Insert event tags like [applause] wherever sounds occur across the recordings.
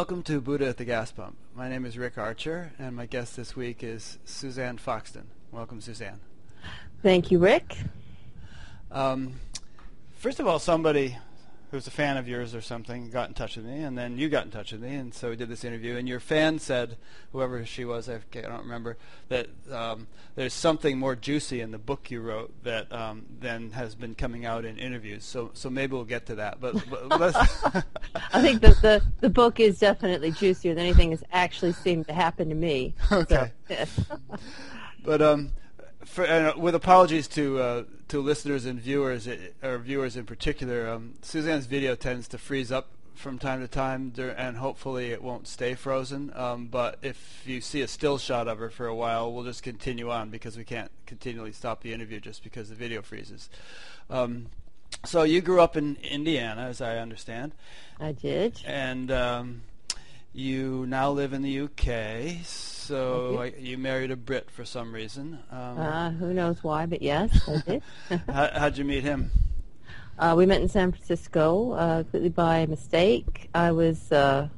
Welcome to Buddha at the Gas Pump. My name is Rick Archer, and my guest this week is Suzanne Foxton. Welcome, Suzanne. Thank you, Rick. Um, first of all, somebody who's a fan of yours or something got in touch with me, and then you got in touch with me, and so we did this interview. And your fan said, whoever she was, I, I don't remember, that um, there's something more juicy in the book you wrote that um, than has been coming out in interviews. So, so maybe we'll get to that. But, but [laughs] let's. I think that the the book is definitely juicier than anything that's actually seemed to happen to me. [laughs] Okay. So, but um, for, uh, with apologies to uh, to listeners and viewers, uh, or viewers in particular, um, Suzanne's video tends to freeze up from time to time, and hopefully it won't stay frozen. Um, but if you see a still shot of her for a while, we'll just continue on because we can't continually stop the interview just because the video freezes. Um, so you grew up in Indiana, as I understand, I did. and um, you now live in the UK. So I, you married a Brit for some reason. Um, Uh, who knows why, but yes, I did. [laughs] [laughs] how, how'd you meet him? uh, we met in San Francisco uh, completely by mistake. I was uh,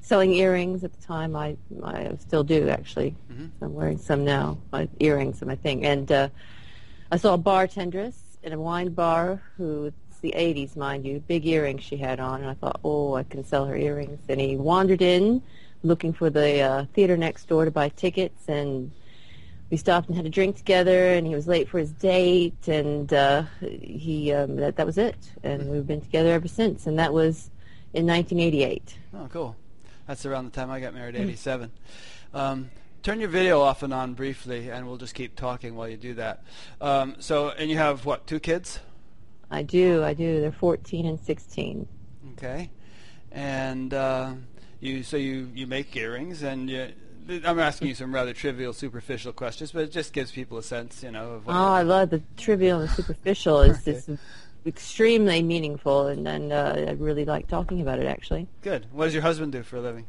selling earrings at the time. I I still do actually. Mhm. I'm wearing some now. My earrings are my thing, and uh, I saw a bartendress in a wine bar who it's the 80s, mind you, big earrings she had on, and I thought, oh, I can sell her earrings. And he wandered in, looking for the uh, theater next door to buy tickets, and we stopped and had a drink together. And he was late for his date, and uh, he um, that that was it. And we've been together ever since. And that was in 1988. Oh, cool. That's around the time I got married, 87. Um, turn your video off and on briefly, and we'll just keep talking while you do that. Um, so, and you have, what, two kids? I do, I do. They're 14 and 16. Okay. And uh, you, so you, you make earrings, and you, I'm asking you some rather trivial, superficial questions, but it just gives people a sense, you know, of Oh, I love the trivial and superficial. It's Okay. [laughs] just extremely meaningful, and, and uh, I really like talking about it. Actually, Good. What does your husband do for a living?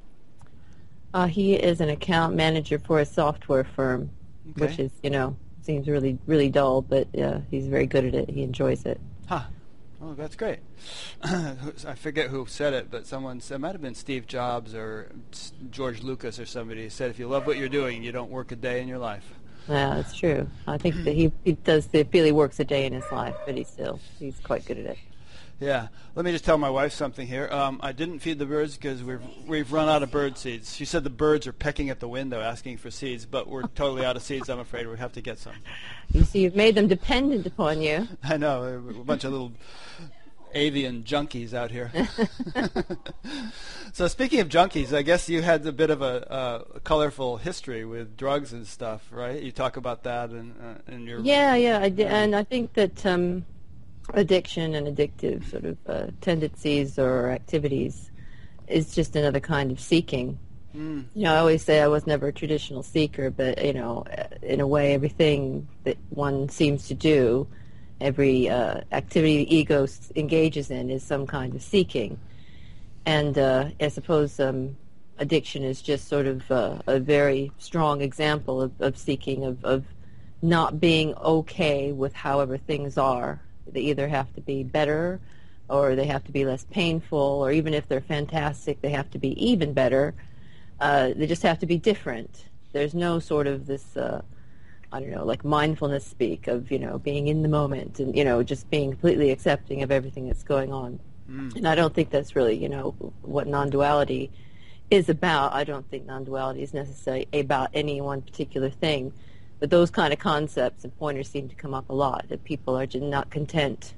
uh, he is an account manager for a software firm, which is you know seems really really dull, but uh, he's very good at it. He enjoys it. Huh. Oh, that's great. [clears throat] I forget who said it, but someone said, it might have been Steve Jobs or George Lucas or somebody said, if you love what you're doing, you don't work a day in your life. Yeah, that's true. I think that he, he does he works a day in his life, but he's still he's quite good at it. Yeah. Let me just tell my wife something here. Um, I didn't feed the birds because we've we've run out of bird seeds. She said the birds are pecking at the window asking for seeds, but we're totally out of seeds. I'm afraid we have to get some. You see, you've made them dependent upon you. [laughs] I know a bunch of little avian junkies out here. [laughs] so speaking of junkies, I guess you had a bit of a, a colorful history with drugs and stuff, right? You talk about that in, uh, in your Yeah, yeah, I did, and I think that um, addiction and addictive sort of uh, tendencies or activities is just another kind of seeking. Mm, You know, I always say I was never a traditional seeker, but you know, uh, in a way, everything that one seems to do, every uh, activity the ego engages in, is some kind of seeking. And uh, I suppose um, addiction is just sort of uh, a very strong example of, of seeking, of, of not being okay with however things are. They either have to be better or they have to be less painful, or even if they're fantastic, they have to be even better. Uh, they just have to be different. There's no sort of this, uh, I don't know, like mindfulness speak of, you know, being in the moment and, you know, just being completely accepting of everything that's going on. mm, And I don't think that's really, you know, what non-duality is about. I don't think non-duality is necessarily about any one particular thing. But those kind of concepts and pointers seem to come up a lot, that people are just not content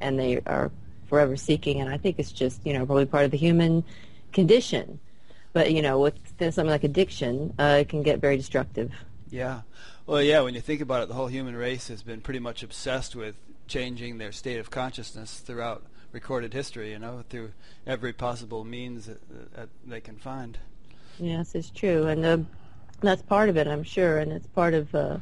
and they are forever seeking. And I think it's just, you know, probably part of the human condition. But, you know, with something like addiction, uh, it can get very destructive. yeah. Well, yeah. When you think about it, the whole human race has been pretty much obsessed with changing their state of consciousness throughout recorded history. You know, through every possible means that, that they can find. Yes, it's true, and uh, that's part of it, I'm sure, and it's part of uh,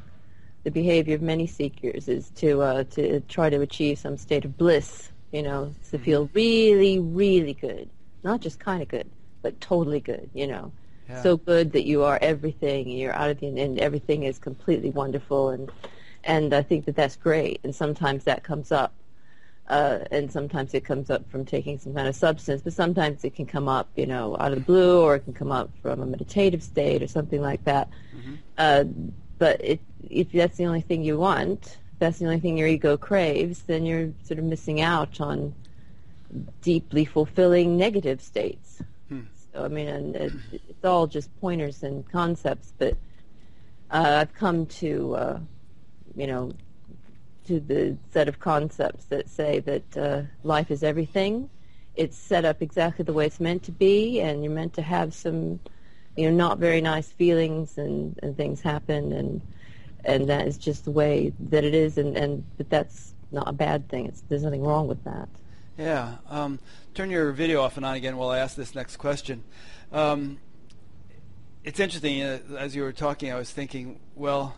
the behavior of many seekers is to uh, to try to achieve some state of bliss. You know, to feel really, really good, not just kind of good, but totally good. You know, Yeah. so good that you are everything, and you're out of the, and everything is completely wonderful, and and I think that that's great, and sometimes that comes up. Uh, and sometimes it comes up from taking some kind of substance, but sometimes it can come up, you know, out of the blue, or it can come up from a meditative state or something like that. Mm-hmm. Uh, but it, if that's the only thing you want, that's the only thing your ego craves, then you're sort of missing out on deeply fulfilling negative states. Hmm. So I mean, and it, it's all just pointers and concepts, but uh, I've come to, uh, you know, to the set of concepts that say that uh, life is everything. It's set up exactly the way it's meant to be, and you're meant to have some, you know, not very nice feelings and, and things happen, and and that is just the way that it is, and and but that's not a bad thing. It's, there's nothing wrong with that. Yeah. Um, turn your video off and on again while I ask this next question. Um, it's interesting. Uh, as you were talking, I was thinking, well,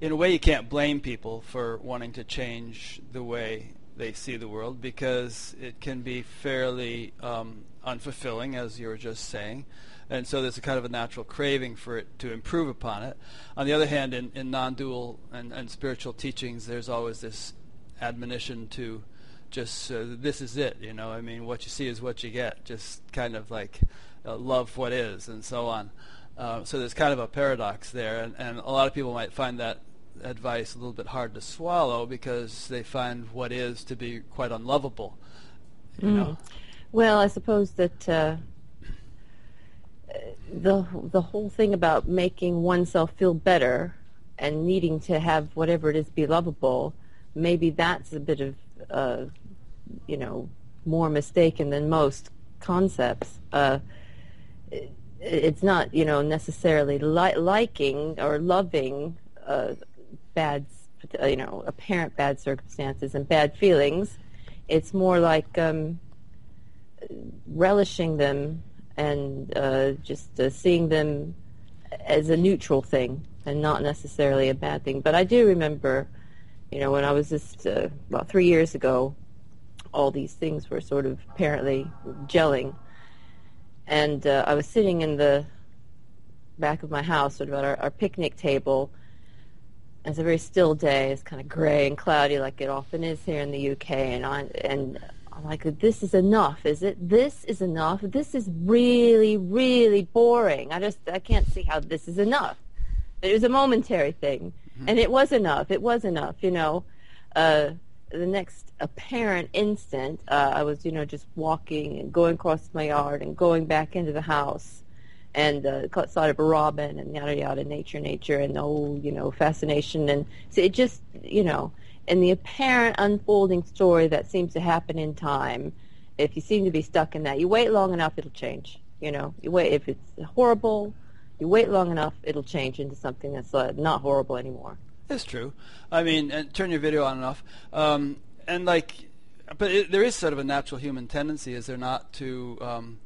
in a way, you can't blame people for wanting to change the way they see the world because it can be fairly um, unfulfilling, as you were just saying. And so there's a kind of a natural craving for it to improve upon it. On the other hand, in, in non-dual and, and spiritual teachings, there's always this admonition to just uh, this is it. You know, I mean, what you see is what you get. Just kind of like uh, love what is, and so on. Uh, so there's kind of a paradox there, and, and a lot of people might find that advice a little bit hard to swallow because they find what is to be quite unlovable. You mm. know? Well, I suppose that uh, the the whole thing about making oneself feel better and needing to have whatever it is be lovable, maybe that's a bit of uh, you know, more mistaken than most concepts. Uh, it, it's not, you know, necessarily li- liking or loving uh, bad, you know, apparent bad circumstances and bad feelings. It's more like um, relishing them and uh, just uh, seeing them as a neutral thing and not necessarily a bad thing. But I do remember, you know, when I was just uh, about three years ago, all these things were sort of apparently gelling. And uh, I was sitting in the back of my house, sort of at our, our picnic table. It's a very still day. It's kind of gray and cloudy, like it often is here in the UK. And I and I'm like, this is enough, is it? This is enough. This is really, really boring. I just I can't see how this is enough. It was a momentary thing, mm-hmm. and it was enough. It was enough, you know. Uh, the next apparent instant, uh, I was, you know, just walking and going across my yard and going back into the house and uh, caught sight of a robin and yada yada, nature, nature, and the whole, you know, fascination. And so it just, you know, and the apparent unfolding story that seems to happen in time, if you seem to be stuck in that, you wait long enough, it'll change. You know, you wait if it's horrible, you wait long enough, it'll change into something that's uh, not horrible anymore. that's true. I mean, and turn your video on and off. Um, and like, but it, there is sort of a natural human tendency, is there not, to um,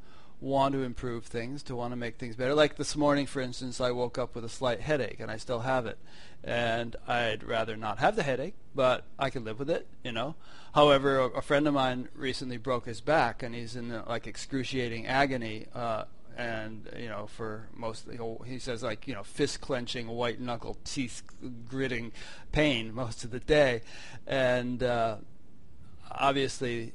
want to improve things, to want to make things better. Like this morning, for instance, I woke up with a slight headache, and I still have it. And I'd rather not have the headache, but I can live with it, you know. However, a, a friend of mine recently broke his back, and he's in like excruciating agony. Uh, and you know for most he says like you know fist clenching white knuckle teeth gritting pain most of the day and uh, obviously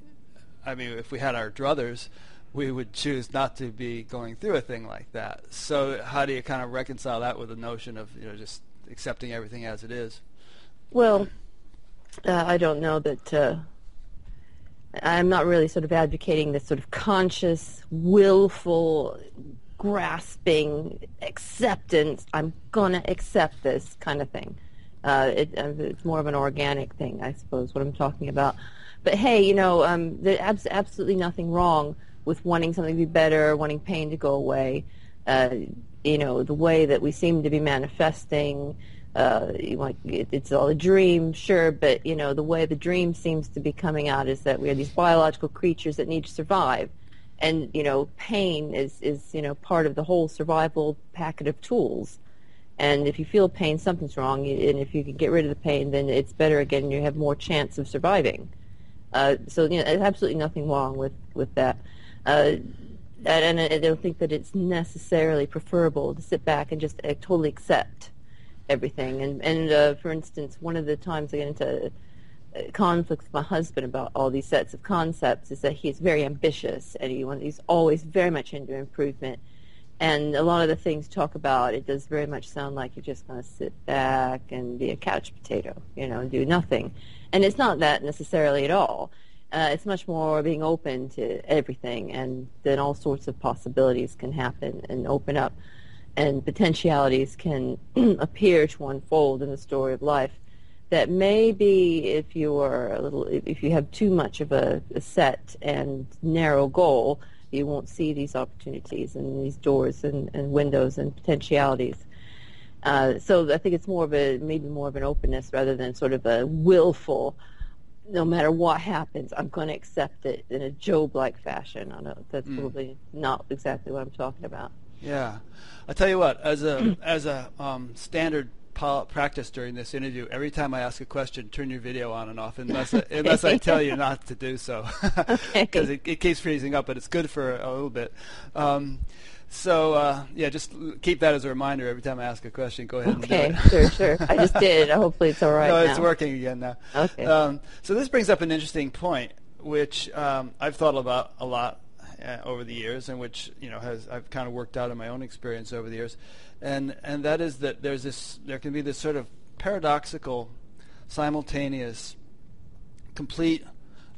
i mean if we had our druthers we would choose not to be going through a thing like that so how do you kind of reconcile that with the notion of you know just accepting everything as it is well uh, i don't know that uh, I'm not really sort of advocating this sort of conscious, willful, grasping acceptance. I'm gonna accept this kind of thing. Uh, it, uh, it's more of an organic thing, I suppose, what I'm talking about. But hey, you know, um, there's abs- absolutely nothing wrong with wanting something to be better, wanting pain to go away. Uh, you know, the way that we seem to be manifesting uh, it's all a dream, sure, but you know the way the dream seems to be coming out is that we are these biological creatures that need to survive, and you know pain is is you know part of the whole survival packet of tools, and if you feel pain, something's wrong, and if you can get rid of the pain, then it's better again. You have more chance of surviving. Uh, so you know, there's absolutely nothing wrong with with that. Uh, and I don't think that it's necessarily preferable to sit back and just uh, totally accept everything. And and uh, for instance, one of the times I get into uh, conflicts with my husband about all these sets of concepts is that he's very ambitious and he, he's always very much into improvement. And a lot of the things talk about, it does very much sound like you're just going to sit back and be a couch potato, you know, and do nothing. And it's not that necessarily at all. Uh, it's much more being open to everything, and then all sorts of possibilities can happen and open up, and potentialities can [clears throat] appear to unfold in the story of life that maybe if you are a little, if you have too much of a, a set and narrow goal, you won't see these opportunities and these doors and, and windows and potentialities. Uh, so I think it's more of a maybe more of an openness rather than sort of a willful. No matter what happens, I'm going to accept it in a Job-like fashion. I know that's mm. probably not exactly what I'm talking about. Yeah, I tell you what, as a [clears throat] as a um, standard practice during this interview. Every time I ask a question, turn your video on and off, unless okay. unless I [laughs] tell you not to do so, because [laughs] okay. it, it, keeps freezing up. But it's good for a little bit. Um, so uh, yeah, just keep that as a reminder every time I ask a question. Go ahead okay, and do it. sure, sure. I just [laughs] did. Hopefully, it's all right. No, now. it's working again now. Okay. Um, so this brings up an interesting point, which um, I've thought about a lot uh, over the years, and which you know has I've kind of worked out in my own experience over the years, and and that is that there's this there can be this sort of paradoxical, simultaneous, complete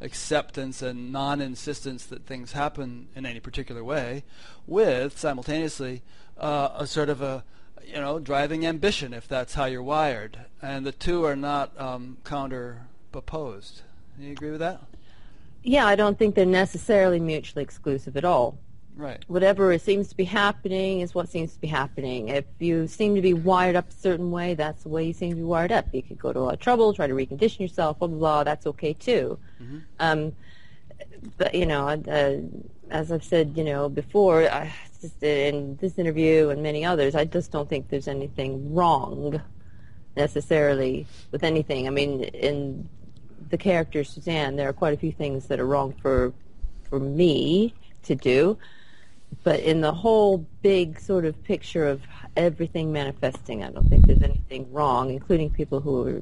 acceptance and non-insistence that things happen in any particular way, with simultaneously uh, a sort of a you know driving ambition if that's how you're wired, and the two are not um, counter opposed. Do you agree with that? Yeah, I don't think they're necessarily mutually exclusive at all. Right. Whatever seems to be happening is what seems to be happening. If you seem to be wired up a certain way, that's the way you seem to be wired up. You could go to a lot of trouble, try to recondition yourself, blah, blah, blah. That's okay, too. Mm-hmm. Um, but, you know, uh, as I've said, you know, before, I, just in this interview and many others, I just don't think there's anything wrong necessarily with anything. I mean, in the character Suzanne, there are quite a few things that are wrong for for me to do but in the whole big sort of picture of everything manifesting, I don't think there's anything wrong, including people who are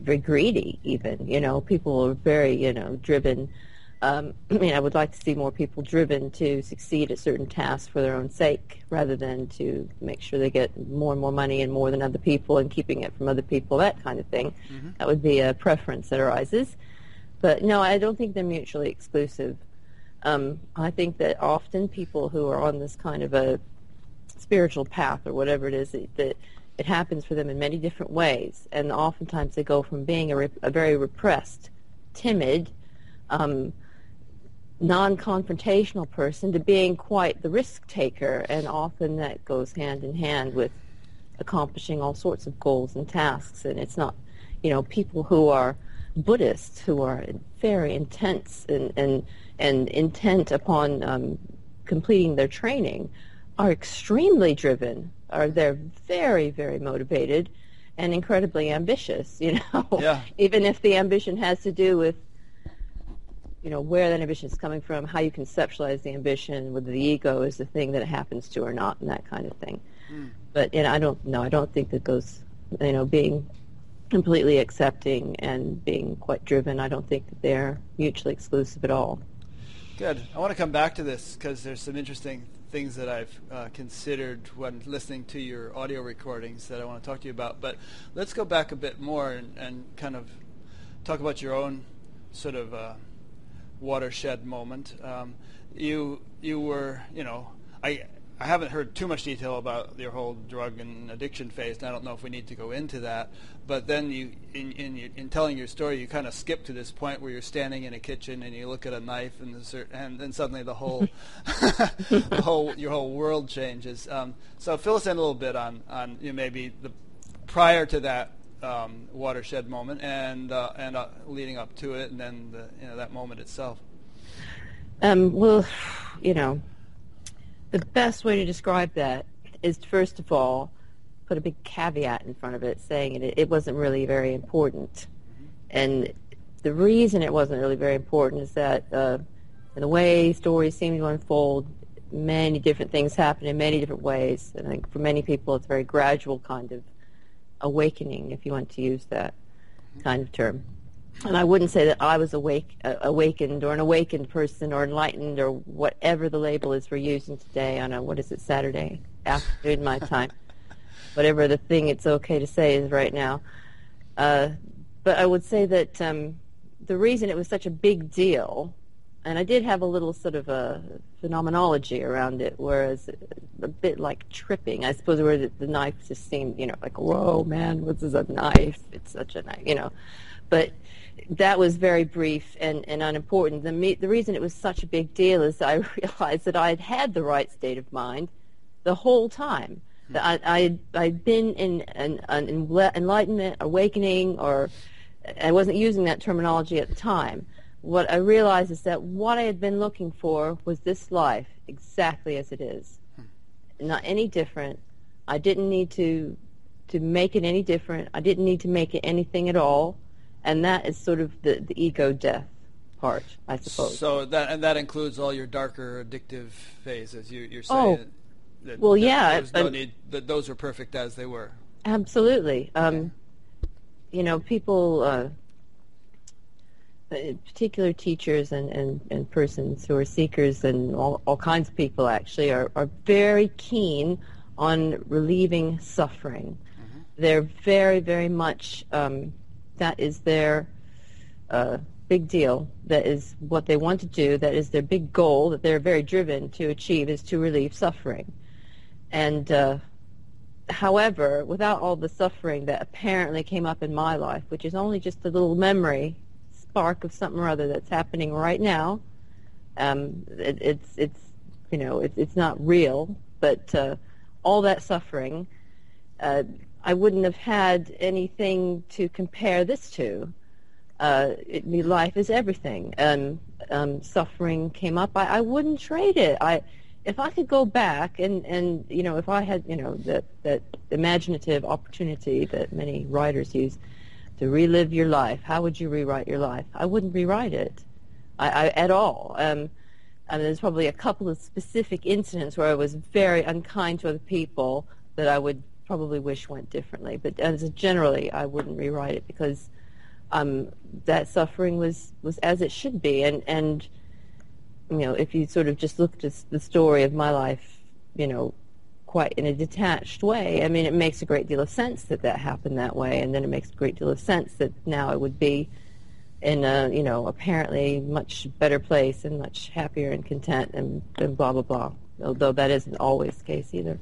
very greedy even, you know, people are very, you know, driven. Um, [clears throat] I mean, I would like to see more people driven to succeed at certain tasks for their own sake rather than to make sure they get more and more money and more than other people and keeping it from other people, that kind of thing. Mm-hmm. That would be a preference that arises. But no, I don't think they're mutually exclusive. Um, I think that often people who are on this kind of a spiritual path or whatever it is that, that it happens for them in many different ways, and oftentimes they go from being a, a very repressed, timid, um, non-confrontational person to being quite the risk taker, and often that goes hand in hand with accomplishing all sorts of goals and tasks. And it's not, you know, people who are Buddhists who are very intense and, and and intent upon um, completing their training are extremely driven. Are they're very very motivated and incredibly ambitious. You know, yeah. [laughs] even if the ambition has to do with you know where that ambition is coming from, how you conceptualize the ambition, whether the ego is the thing that it happens to or not, and that kind of thing. Mm. But you know, I don't know. I don't think that goes. You know, being completely accepting and being quite driven, I don't think that they're mutually exclusive at all. Good. I want to come back to this because there's some interesting things that I've uh, considered when listening to your audio recordings that I want to talk to you about. But let's go back a bit more and, and kind of talk about your own sort of uh, watershed moment. Um, you you were you know I I haven't heard too much detail about your whole drug and addiction phase, and I don't know if we need to go into that. But then you, in, in, in telling your story, you kind of skip to this point where you're standing in a kitchen and you look at a knife, and, and then suddenly the whole, [laughs] the whole, your whole world changes. Um, so fill us in a little bit on, on you know, maybe the prior to that um, watershed moment and uh, and uh, leading up to it, and then the, you know that moment itself. Um, well, you know, the best way to describe that is first of all put a big caveat in front of it saying it, it wasn't really very important. And the reason it wasn't really very important is that uh, in the way stories seem to unfold, many different things happen in many different ways. And I think for many people it's a very gradual kind of awakening, if you want to use that kind of term. And I wouldn't say that I was awake, uh, awakened or an awakened person or enlightened or whatever the label is we're using today on a what is it Saturday afternoon my time, [laughs] whatever the thing it's okay to say is right now. Uh, but I would say that um, the reason it was such a big deal, and I did have a little sort of a phenomenology around it, whereas a bit like tripping, I suppose, where the, the knife just seemed, you know, like whoa, man, this a knife. It's such a knife, you know, but that was very brief and, and unimportant. The, me, the reason it was such a big deal is I [laughs] realized that I had had the right state of mind the whole time. Hmm. That I, I, I'd been in an, an enlightenment, awakening, or I wasn't using that terminology at the time. What I realized is that what I had been looking for was this life exactly as it is, hmm. not any different. I didn't need to to make it any different. I didn't need to make it anything at all and that is sort of the, the ego death part, I suppose. So that and that includes all your darker addictive phases. You, you're saying. Oh, that, well, that yeah. No need, that those were perfect as they were. Absolutely. Um, you know, people, uh, uh, particular teachers and, and, and persons who are seekers and all, all kinds of people actually are, are very keen on relieving suffering. Mm-hmm. They're very, very much um, that is their uh, big deal. That is what they want to do. That is their big goal that they're very driven to achieve is to relieve suffering. And uh, however, without all the suffering that apparently came up in my life, which is only just a little memory spark of something or other that's happening right now, um, it, it's it's you know it, it's not real, but uh, all that suffering. Uh, I wouldn't have had anything to compare this to. Uh, it, life is everything. and um, suffering came up. I, I wouldn't trade it. I, if I could go back and, and you know, if I had, you know, that, that imaginative opportunity that many writers use to relive your life, how would you rewrite your life? I wouldn't rewrite it I, I, at all. Um, I mean, there's probably a couple of specific incidents where I was very unkind to other people that I would probably wish went differently. But as generally, I wouldn't rewrite it because um, that suffering was, was as it should be. And, and, you know, if you sort of just looked at the story of my life, you know, quite in a detached way, I mean, it makes a great deal of sense that that happened that way. And then it makes a great deal of sense that now it would be in a, you know, apparently much better place and much happier and content and, and blah, blah, blah. Although that isn't always the case either.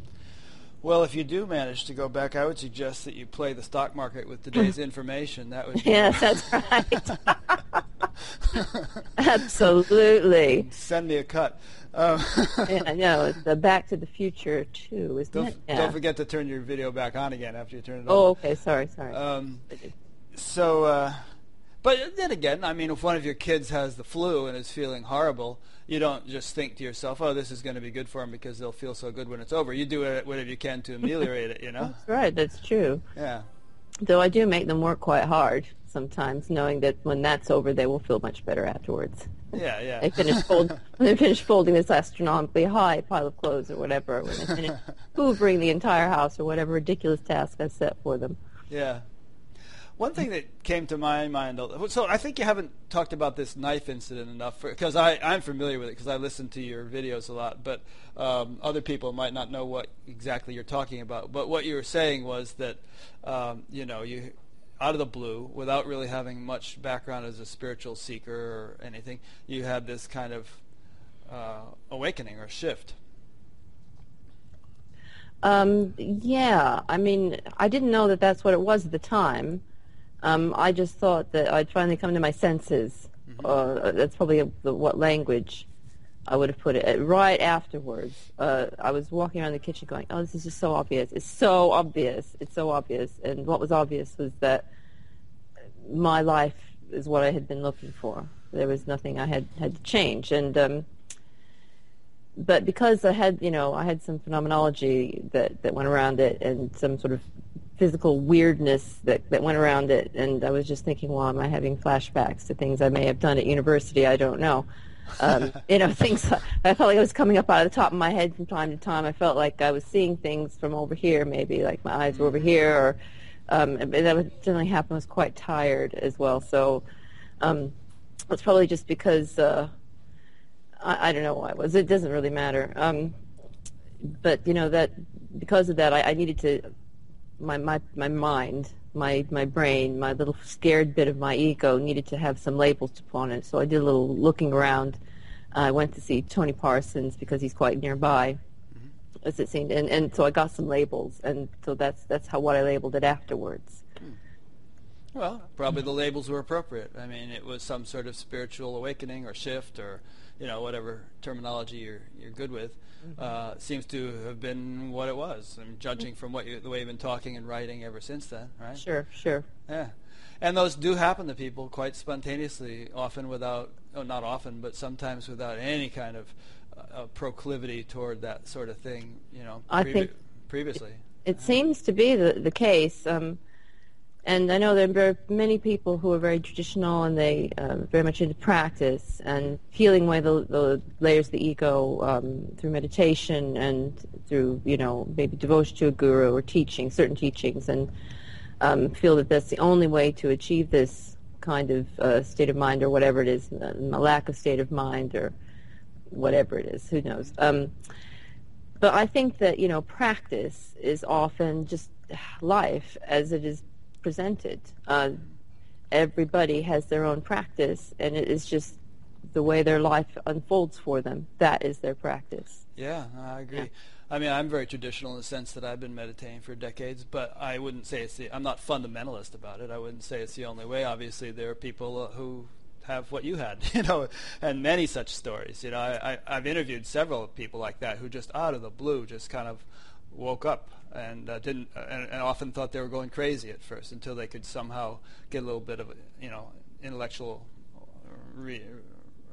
Well, if you do manage to go back, I would suggest that you play the stock market with today's [laughs] information. That would be yes, that's [laughs] right. Absolutely. [laughs] Send me a cut. Um, yeah, no, the Back to the Future too, isn't don't, it? Yeah. Don't forget to turn your video back on again after you turn it oh, on. Oh, okay. Sorry, sorry. Um, so, uh, but then again, I mean, if one of your kids has the flu and is feeling horrible, you don't just think to yourself, "Oh, this is going to be good for them because they'll feel so good when it's over." You do whatever you can to ameliorate it. You know. That's right. That's true. Yeah. Though I do make them work quite hard sometimes, knowing that when that's over, they will feel much better afterwards. Yeah, yeah. they finish fold, [laughs] they finish folding this astronomically high pile of clothes or whatever, when they finish [laughs] hoovering the entire house or whatever ridiculous task I set for them. Yeah. One thing that came to my mind, so I think you haven't talked about this knife incident enough, because I'm familiar with it because I listen to your videos a lot, but um, other people might not know what exactly you're talking about. But what you were saying was that, um, you know, you out of the blue, without really having much background as a spiritual seeker or anything, you had this kind of uh, awakening or shift. Um, yeah, I mean, I didn't know that that's what it was at the time. Um, I just thought that I'd finally come to my senses. Mm-hmm. Uh, that's probably a, the, what language I would have put it. Right afterwards, uh, I was walking around the kitchen going, oh, this is just so obvious. It's so obvious. It's so obvious. And what was obvious was that my life is what I had been looking for. There was nothing I had, had to change. And um, but because I had, you know, I had some phenomenology that, that went around it and some sort of physical weirdness that, that went around it. And I was just thinking, well, am I having flashbacks to things I may have done at university? I don't know. Um, [laughs] you know, things I felt like it was coming up out of the top of my head from time to time. I felt like I was seeing things from over here, maybe like my eyes were over here, or um, and that would generally happen. I was quite tired as well, so Um, it's probably just because uh, I, I don't know why it was. It doesn't really matter. Um, but you know that because of that, I, I needed to my my my mind, my my brain, my little scared bit of my ego needed to have some labels to put on it. So I did a little looking around. Uh, I went to see Tony Parsons because he's quite nearby, mm-hmm. as it seemed, and and so I got some labels, and so that's that's how what I labeled it afterwards. Hmm. Well, probably the labels were appropriate. I mean, it was some sort of spiritual awakening or shift or, you know, whatever terminology you're you're good with. Uh, seems to have been what it was. I mean, judging from what you, the way you've been talking and writing ever since then, right? Sure, sure. Yeah, and those do happen to people quite spontaneously, often without, oh, not often, but sometimes without any kind of uh, proclivity toward that sort of thing. You know, I previ- think previously. It seems to be the the case. Um, and I know there are very many people who are very traditional and they uh, very much into practice and peeling away the, the layers of the ego um, through meditation and through, you know, maybe devotion to a guru or teaching, certain teachings, and um, feel that that's the only way to achieve this kind of uh, state of mind or whatever it is, a lack of state of mind or whatever it is, who knows. Um, but I think that, you know, practice is often just life as it is presented. Uh, everybody has their own practice, and it is just the way their life unfolds for them. That is their practice. Yeah, I agree. Yeah. I mean, I'm very traditional in the sense that I've been meditating for decades, but I wouldn't say it's the. I'm not fundamentalist about it. I wouldn't say it's the only way. Obviously, there are people uh, who have what you had, [laughs] you know, and many such stories. You know, I, I, I've interviewed several people like that who just out of the blue just kind of woke up and uh, didn't, uh, and, and often thought they were going crazy at first until they could somehow get a little bit of, you know, intellectual re,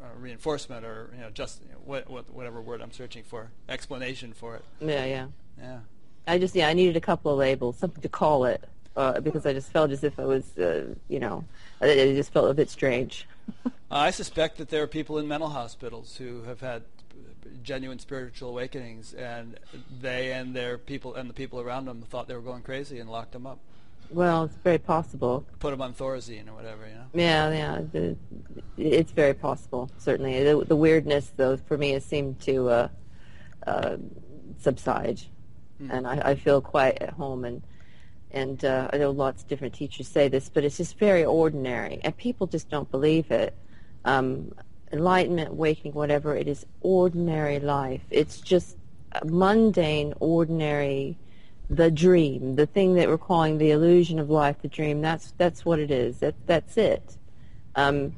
uh, reinforcement or you know just you know, what, what, whatever word I'm searching for explanation for it. Yeah, yeah. Yeah. I just, yeah, I needed a couple of labels, something to call it, uh, because I just felt as if I was, uh, you know, it it just felt a bit strange. [laughs] I suspect that there are people in mental hospitals who have had genuine spiritual awakenings, and they and their people and the people around them thought they were going crazy and locked them up, Well, it's very possible. put them on Thorazine or whatever, you know. Yeah, yeah, the, it's very possible. Certainly, the, the weirdness, though, for me, has seemed to uh, uh, subside, and I, I feel quite at home. And and uh, I know lots of different teachers say this, but it's just very ordinary, and people just don't believe it. Um, enlightenment, awakening, whatever, it is ordinary life. It's just mundane, ordinary the dream, the thing that we're calling the illusion of life, the dream. That's that's what it is. That that's it. Um,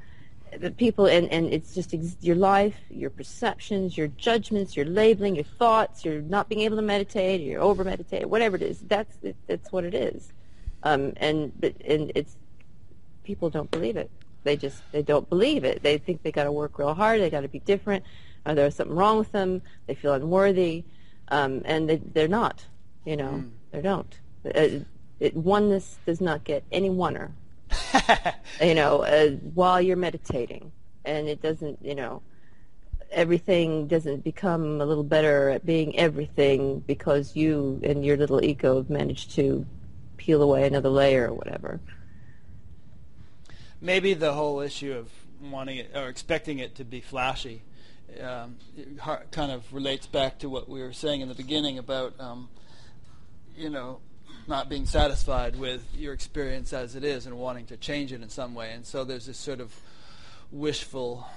the people and and it's just ex- your life, your perceptions, your judgments, your labeling, your thoughts, your not being able to meditate, your over meditate, whatever it is. That's it, that's what it is. Um, and and it's people don't believe it. They just they don't believe it. They think they got to work real hard. They got to be different. Or there's something wrong with them. They feel unworthy, um, and they, they're not. You know, they don't. Uh, it, oneness does not get any oneer. [laughs] you know, uh, while you're meditating, and it doesn't. You know, everything doesn't become a little better at being everything because you and your little ego have managed to peel away another layer or whatever. Maybe the whole issue of wanting it or expecting it to be flashy um, kind of relates back to what we were saying in the beginning about, um, you know, not being satisfied with your experience as it is and wanting to change it in some way. And so there's this sort of wishful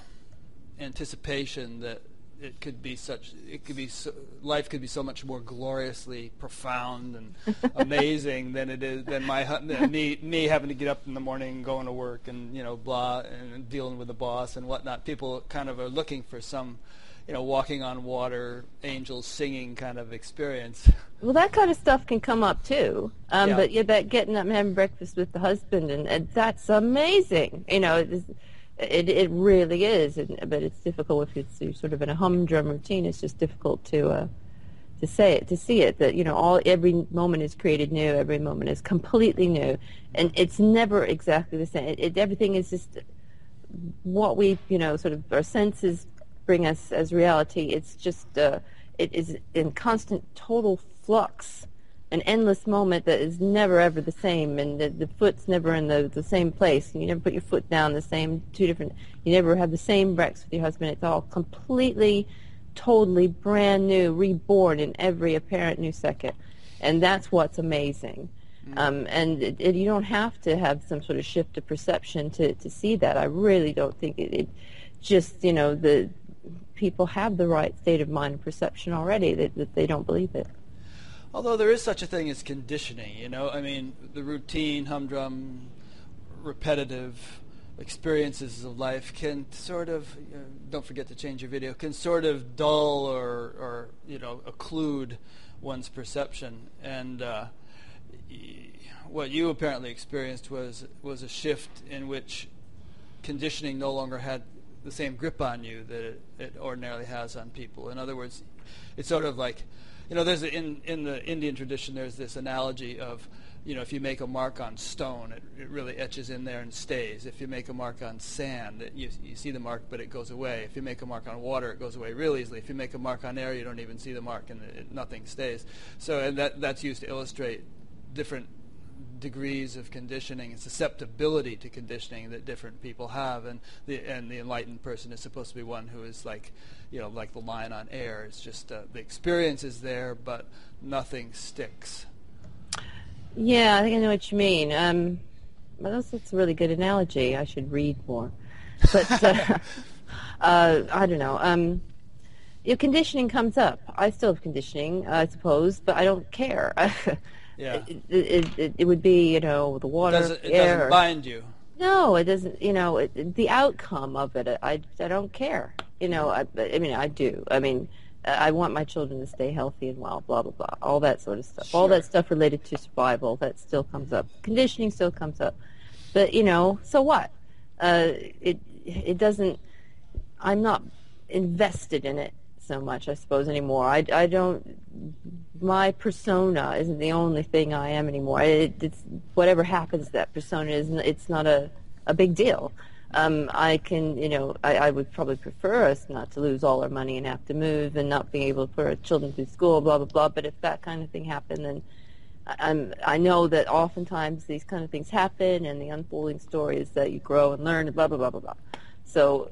anticipation that it could be such it could be so, life could be so much more gloriously profound and [laughs] amazing than it is than my than me me having to get up in the morning going to work and you know blah and dealing with the boss and whatnot people kind of are looking for some you know walking on water angels singing kind of experience Well, that kind of stuff can come up too. Um, Yeah. But yeah, that getting up and having breakfast with the husband, and, and that's amazing. You know, it, it really is. But it's difficult if it's you're sort of in a humdrum routine. It's just difficult to uh, to say it, to see it. That you know, all every moment is created new. Every moment is completely new, and it's never exactly the same. It, it, everything is just what we you know sort of our senses bring us as reality. It's just uh, it is in constant total flux, an endless moment that is never ever the same, and the, the foot's never in the, the same place. and You never put your foot down the same two different. You never have the same breaks with your husband. It's all completely, totally brand new, reborn in every apparent new second, and that's what's amazing. Mm-hmm. Um, and it, it, you don't have to have some sort of shift of perception to, to see that. I really don't think it, it just you know the people have the right state of mind and perception already that, that they don't believe it. Although there is such a thing as conditioning, you know, I mean, the routine, humdrum, repetitive experiences of life can sort of, you know, don't forget to change your video, can sort of dull or, or you know, occlude one's perception. And uh, what you apparently experienced was was a shift in which conditioning no longer had the same grip on you that it, it ordinarily has on people. In other words, it's sort of like you know, there's a, in in the Indian tradition, there's this analogy of, you know, if you make a mark on stone, it, it really etches in there and stays. If you make a mark on sand, it, you you see the mark, but it goes away. If you make a mark on water, it goes away real easily. If you make a mark on air, you don't even see the mark, and it, nothing stays. So, and that that's used to illustrate different degrees of conditioning and susceptibility to conditioning that different people have, and the and the enlightened person is supposed to be one who is like, you know, like the line on air. It's just uh, the experience is there, but nothing sticks. Yeah, I think I know what you mean. Um, well, that's, that's a really good analogy. I should read more, but uh, [laughs] uh, I don't know. Um, your conditioning comes up. I still have conditioning, I suppose, but I don't care. [laughs] Yeah. It, it, it, would be, you know, the water, does it, it air. doesn't bind you. No, it doesn't. You know, it, the outcome of it, I, I don't care. You know, I, I mean, I do. I mean, I want my children to stay healthy and well, blah blah blah, all that sort of stuff. Sure. All that stuff related to survival that still comes up. Conditioning still comes up, but you know, so what? Uh, it it doesn't. I'm not invested in it so much, I suppose, anymore. I, I don't. My persona isn't the only thing I am anymore. It, it's whatever happens, that persona is. It's not a a big deal. Um, I can, you know, I, I would probably prefer us not to lose all our money and have to move and not being able to put our children through school, blah blah blah. But if that kind of thing happened, then I'm, I know that oftentimes these kind of things happen, and the unfolding story is that you grow and learn, blah blah blah blah blah. So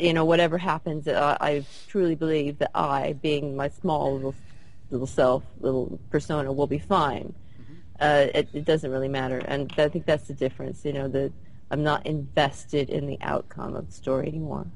you know, whatever happens, uh, I truly believe that I, being my small little little self, little persona, will be fine. Mm-hmm. Uh, it, it, doesn't really matter, and I think that's the difference. You know, that I'm not invested in the outcome of the story anymore.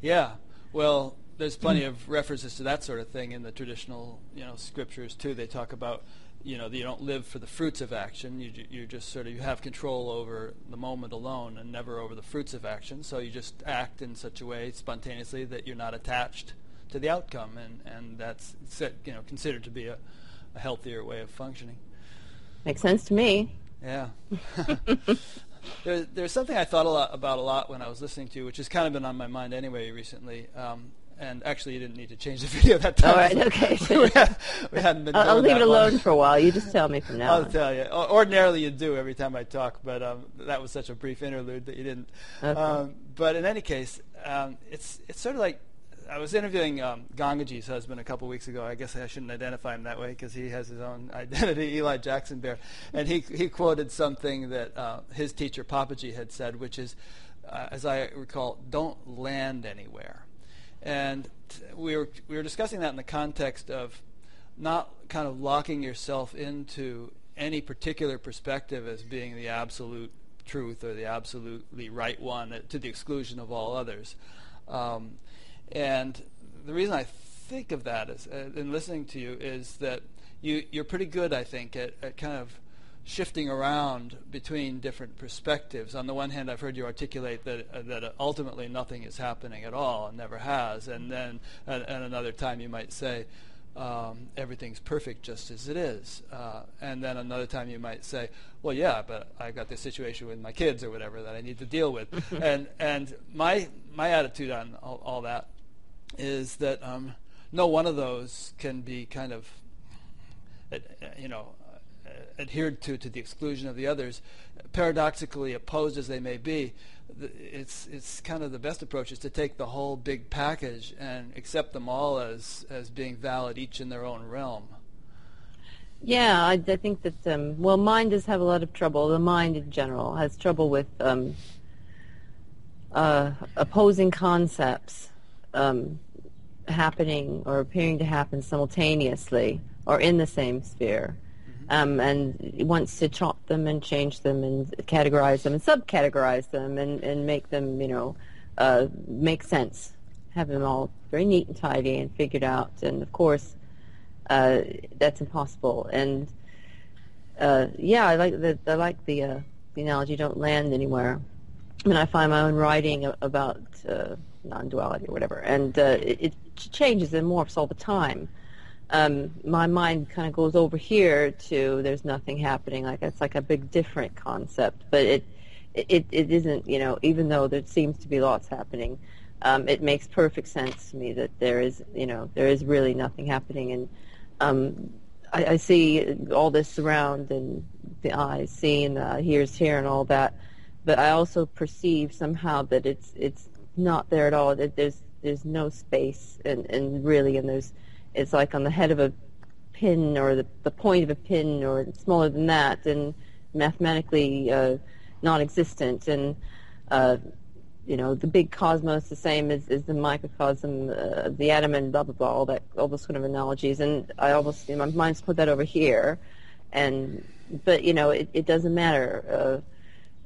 Yeah, well, there's plenty of references to that sort of thing in the traditional, you know, scriptures too. They talk about you know you don't live for the fruits of action. You you just sort of you have control over the moment alone and never over the fruits of action. So you just act in such a way spontaneously that you're not attached to the outcome. And and that's you know considered to be a, a healthier way of functioning. Makes sense to me. Yeah [laughs] [laughs] there, there's something I thought a lot about a lot when I was listening to you, which has kind of been on my mind anyway recently. Um, and actually, you didn't need to change the [laughs] video that time. All right, okay. [laughs] we, had, we hadn't been. I'll, I'll leave it alone long. for a while. You just tell me from now. I'll on. tell you. Ordinarily, you do every time I talk, but um, that was such a brief interlude that you didn't. Okay. Um, but in any case, um, it's it's sort of like I was interviewing um, Gangaji's husband a couple weeks ago. I guess I shouldn't identify him that way because he has his own [laughs] identity, Eli Jaxon-Bear. And he he quoted something that uh, his teacher Papaji had said, which is, uh, as I recall, "Don't land anywhere." And we were we were discussing that in the context of not kind of locking yourself into any particular perspective as being the absolute truth or the absolutely right one to the exclusion of all others. Um, and the reason I think of that is, uh, in listening to you, is that you you're pretty good, I think, at, at kind of shifting around between different perspectives. On the one hand, I've heard you articulate that uh, that ultimately nothing is happening at all and never has, and then at, at another time you might say um, everything's perfect just as it is, uh, and then another time you might say, well, yeah, but I got this situation with my kids or whatever that I need to deal with, [laughs] and and my my attitude on all, all that is that um, no one of those can be kind of uh, you know adhered to to the exclusion of the others, paradoxically opposed as they may be, it's it's kind of the best approach is to take the whole big package and accept them all as as being valid, each in their own realm. Yeah, I, I think that um, well, mind does have a lot of trouble. The mind in general has trouble with um, uh, opposing concepts um, happening or appearing to happen simultaneously or in the same sphere. Um, and wants to chop them and change them and categorize them and subcategorize them and, and make them, you know, uh, make sense, have them all very neat and tidy and figured out. And of course, uh, that's impossible. And uh, yeah, I like the I like the uh, the analogy. Don't land anywhere. I mean, I find my own writing about uh, non-duality or whatever, and uh, it changes and morphs all the time um, my mind kind of goes over here to there's nothing happening. Like it's like a big different concept, but it it it isn't. You know, even though there seems to be lots happening, um, it makes perfect sense to me that there is you know there is really nothing happening, and um, I, I see all this around and the eyes see and the ears hear and all that, but I also perceive somehow that it's it's not there at all. That there's there's no space and and really and there's it's like on the head of a pin or the, the point of a pin or smaller than that and mathematically uh, non-existent. And uh, you know the big cosmos the same as, as the microcosm uh, the atom and blah blah blah all that all those kind of analogies. And I almost you know, my mind's put that over here. And but you know it, it doesn't matter uh,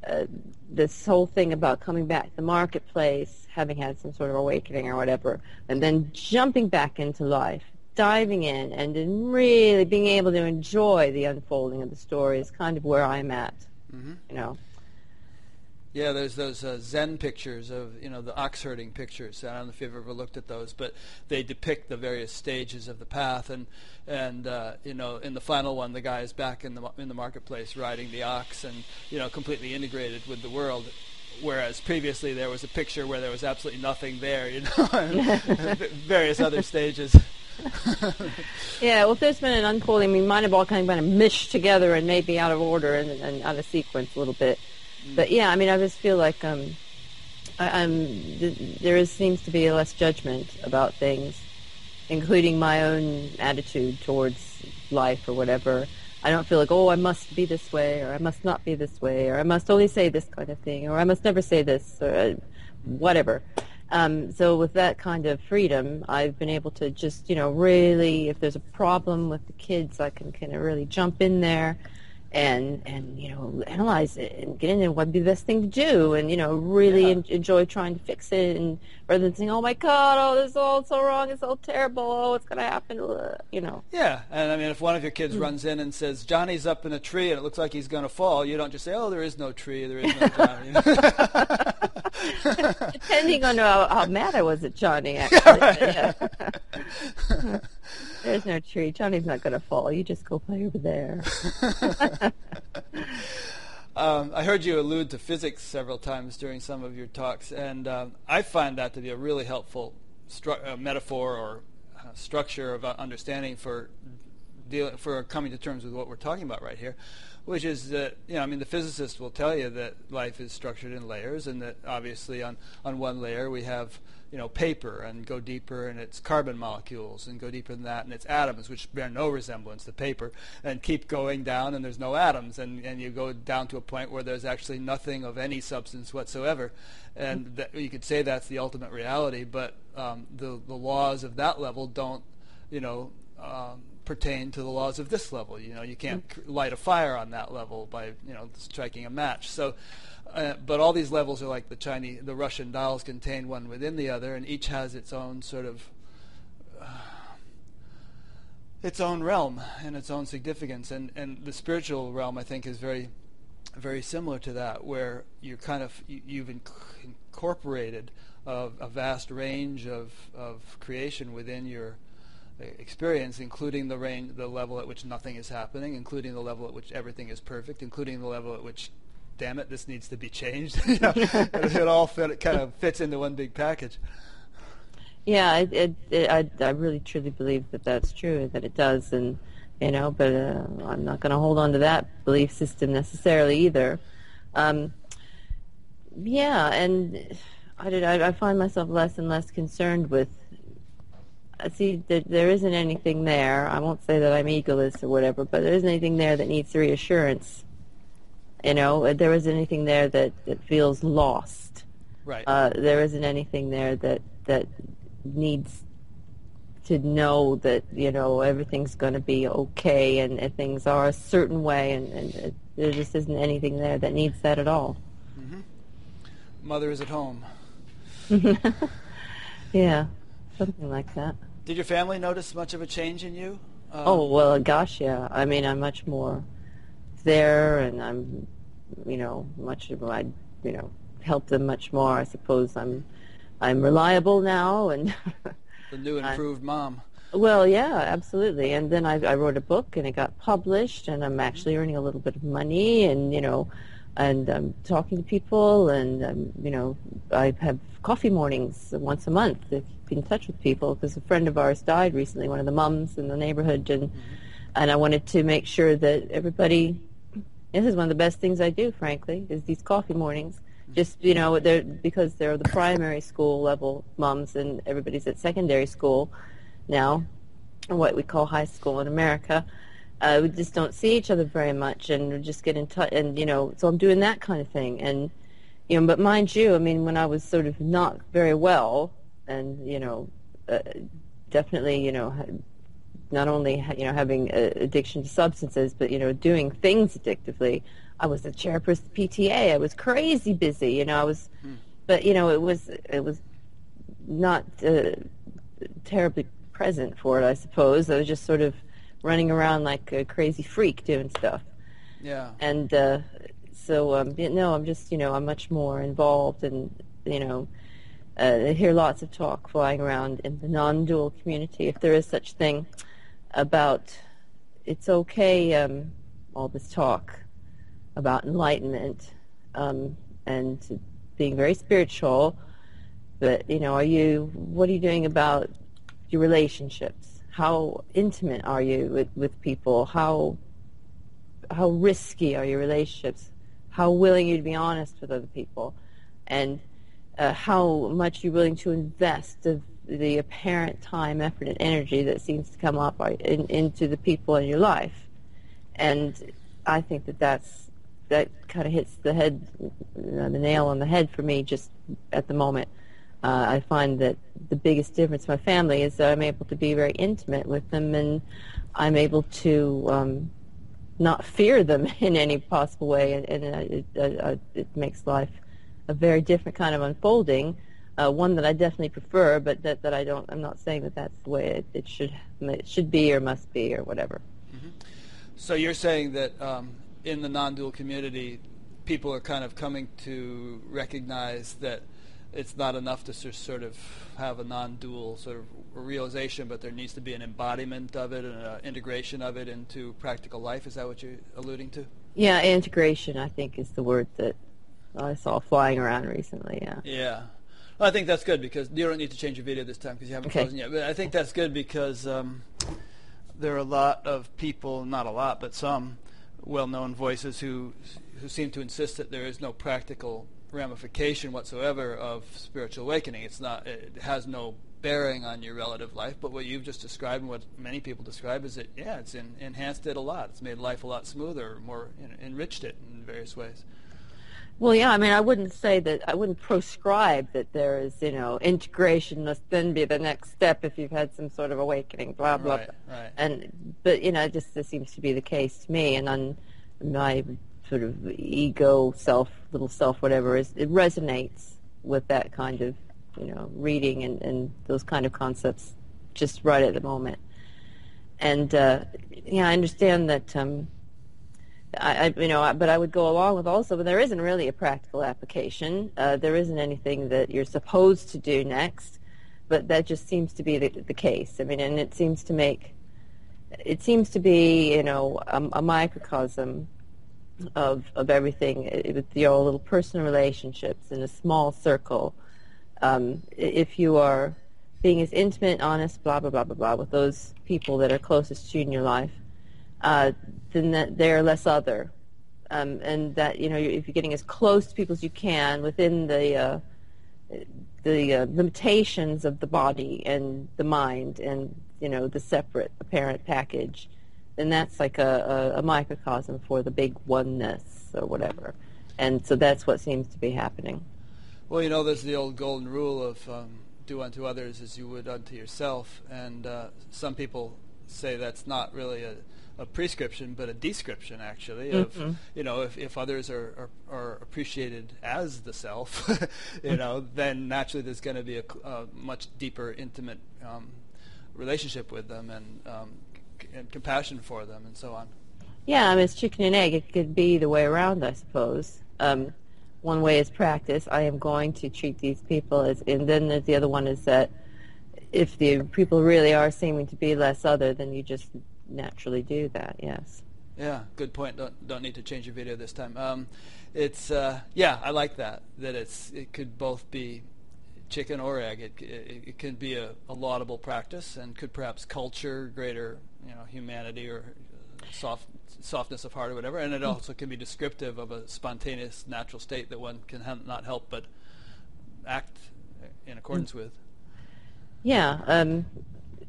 uh, this whole thing about coming back to the marketplace having had some sort of awakening or whatever and then jumping back into life diving in and in really being able to enjoy the unfolding of the story is kind of where I'm at. Mm-hmm. You know. Yeah, there's those uh, Zen pictures of you know the ox herding pictures. I don't know if you've ever looked at those, but they depict the various stages of the path. And and uh, you know in the final one, the guy is back in the in the marketplace riding the ox and you know completely integrated with the world. Whereas previously there was a picture where there was absolutely nothing there, you know, [laughs] [laughs] various other stages. [laughs] yeah, well, if there's been an unfolding, we might have all kind of been mished together and maybe out of order and, and out of sequence a little bit. But yeah, I mean, I just feel like um, I, am th- there is, seems to be less judgment about things, including my own attitude towards life or whatever. I don't feel like, oh, I must be this way, or I must not be this way, or I must only say this kind of thing, or I must never say this, or uh, whatever. Um, so with that kind of freedom, I've been able to just, you know, really, if there's a problem with the kids, I can kind of really jump in there and, and, you know, analyze it and get in there what would be the best thing to do and, you know, really yeah. en- enjoy trying to fix it and rather than saying, oh my God, oh, this is all so wrong, it's all terrible, oh, what's going to happen, you know. Yeah, and I mean, if one of your kids mm-hmm. runs in and says, Johnny's up in a tree and it looks like he's going to fall, you don't just say, oh, there is no tree, there is no [laughs] Johnny. [laughs] Depending on how, how, mad I was at Johnny, [laughs] actually. Yeah, There's no tree. Johnny's not going to fall. You just go play over there. [laughs] um, I heard you allude to physics several times during some of your talks, and um, I find that to be a really helpful stru- uh, metaphor or uh, structure of uh, understanding for deal- for coming to terms with what we're talking about right here which is that you know I mean the physicist will tell you that life is structured in layers, and that obviously on on one layer we have you know paper, and go deeper and it's carbon molecules, and go deeper than that and it's atoms, which bear no resemblance to paper, and keep going down and there's no atoms, and and you go down to a point where there's actually nothing of any substance whatsoever, and that, you could say that's the ultimate reality, but um, the the laws of that level don't you know um, pertain to the laws of this level. You know, you can't mm-hmm. light a fire on that level by you know striking a match. So, uh, but all these levels are like the Chinese, the Russian dials contain one within the other, and each has its own sort of uh, its own realm and its own significance. And and the spiritual realm, I think, is very very similar to that, where you're kind of you, have inc- incorporated a, a vast range of of creation within your experience, including the range, the level at which nothing is happening, including the level at which everything is perfect, including the level at which, damn it, this needs to be changed. [laughs] you know, it all fit, it kind of fits into one big package. Yeah, it, it, it, I, I really truly believe that that's true, that it does, and you know, but uh, I'm not going to hold on to that belief system necessarily either. Um, yeah, and I, did, I, I find myself less and less concerned with see, there, there isn't anything there. I won't say that I'm egoless or whatever, but there isn't anything there that needs reassurance. You know, there isn't anything there that, that feels lost. Right. Uh, there isn't anything there that that needs to know that you know everything's going to be okay and, and things are a certain way, and, and it, there just isn't anything there that needs that at all. hmm Mother is at home. [laughs] yeah, something like that. Did your family notice much of a change in you? Um, Oh well, gosh, yeah. I mean, I'm much more there, and I'm, you know, much. I, you know, help them much more. I suppose I'm, I'm reliable now, and [laughs] the new I- improved mom. well, yeah, absolutely. And then I, I wrote a book, and it got published, and I'm actually earning a little bit of money, and you know, and I'm talking to people, and um, you know, I have coffee mornings once a month to keep in touch with people because a friend of ours died recently, one of the mums in the neighborhood, and and I wanted to make sure that everybody. This is one of the best things I do, frankly, is these coffee mornings. Just you know, they're because they're the primary school level mums, and everybody's at secondary school now, what we call high school in America. Uh, we just don't see each other very much, and we just get in touch. And you know, so I'm doing that kind of thing. And you know, but mind you, I mean, when I was sort of not very well, and you know, uh, definitely, you know, not only you know having uh, addiction to substances, but you know, doing things addictively. I was the chairperson of the PTA. I was crazy busy. You know, I was, but you know, it was it was not uh, terribly present for it. I suppose I was just sort of running around like a crazy freak doing stuff Yeah. and uh, so um, no, I'm just you know I'm much more involved, and you know uh, I hear lots of talk flying around in the non-dual community, if there is such thing, about it's okay um, all this talk about enlightenment um, and being very spiritual, but you know, are you what are you doing about your relationships? How intimate are you with, with people? How how risky are your relationships? How willing are you to be honest with other people? And uh, how much you're willing to invest of the apparent time, effort, and energy that seems to come up uh, in, into the people in your life. And I think that that's that kind of hits the head, uh, the nail on the head for me just at the moment. Uh, I find that the biggest difference in my family is that I'm able to be very intimate with them, and I'm able to um, not fear them [laughs] in any possible way, and, and uh, it, it makes life a very different kind of unfolding. Uh, one that I definitely prefer, but that, that I don't. I'm not saying that that's the way it, it should it should be or must be or whatever. So you're saying that um, in the non-dual community, people are kind of coming to recognize that it's not enough to sort of have a non-dual sort of realization, but there needs to be an embodiment of it and an integration of it into practical life. Is that what you're alluding to? Yeah, integration. I think is the word that I saw flying around recently. Yeah. Yeah. I think that's good because you don't need to change your video this time because you haven't Okay. frozen yet. But I think that's good because um, there are a lot of people, not a lot, but some well-known voices who who seem to insist that there is no practical ramification whatsoever of spiritual awakening. It's not. It has no bearing on your relative life. But what you've just described and what many people describe is that yeah, it's in, enhanced it a lot. It's made life a lot smoother, more enriched it in various ways. Well, yeah. I mean, I wouldn't say that. I wouldn't proscribe that there is, you know, integration must then be the next step if you've had some sort of awakening. Blah blah. Right, blah. right. And but you know, just this seems to be the case to me, and on my sort of ego self, little self, whatever is, it resonates with that kind of, you know, reading and, and those kind of concepts just right at the moment. And uh, yeah, I understand that. Um, I, you know, but I would go along with also, but there isn't really a practical application. Uh, there isn't anything that you're supposed to do next, but that just seems to be the, the case. I mean, and it seems to make, it seems to be, you know, a, a microcosm of of everything uh, with your little personal relationships in a small circle. Um, if you are being as intimate, honest, blah blah blah blah blah, with those people that are closest to you in your life, uh, then that they're less other, um, and that you know if you're getting as close to people as you can within the uh, the uh, limitations of the body and the mind and you know the separate apparent package, then that's like a, a, a microcosm for the big oneness or whatever. And so that's what seems to be happening. Well, you know, there's the old golden rule of um, do unto others as you would unto yourself, and uh, some people say that's not really a, a prescription, but a description actually of Mhm. you know if, if others are, are, are appreciated as the self, [laughs] you know, then naturally there's going to be a, a much deeper, intimate um, relationship with them and, um, c- and compassion for them and so on. Yeah, I mean, it's chicken and egg. It could be the way around, I suppose. Um, one way is practice. I am going to treat these people as, and then there's the other one is that if the people really are seeming to be less other, then you just naturally do that. Yes. Yeah, good point. Don't don't need to change your video this time. Um, it's uh, yeah, I like that. That it's it could both be chicken or egg. It it, it could be a, a laudable practice and could perhaps culture greater you know humanity or uh, soft softness of heart or whatever. And it also can be descriptive of a spontaneous natural state that one can ha- not help but act in accordance with. Yeah. Um,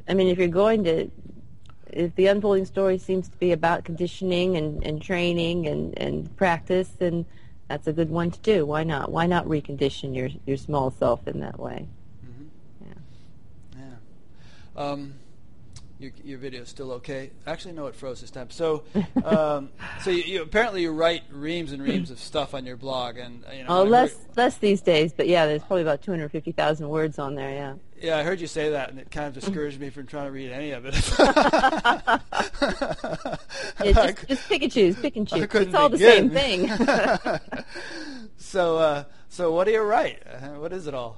I mean, if you're going to, if the unfolding story seems to be about conditioning and, and training and, and practice, then that's a good one to do. Why not? Why not recondition your, your small self in that way? hmm Yeah. Yeah. Um, your your video is still okay. Actually, no, it froze this time. So, [laughs] um, so you, you apparently you write reams and reams of stuff on your blog, and uh, you know. Oh, less less these days, but yeah, there's probably about 250,000 words on there. Yeah. Yeah, I heard you say that, and it kind of discouraged me from trying to read any of it. [laughs] Yeah, just, just pick and choose, pick and choose. It's all the same thing. [laughs] so, uh, so what do you write? Uh, What is it all?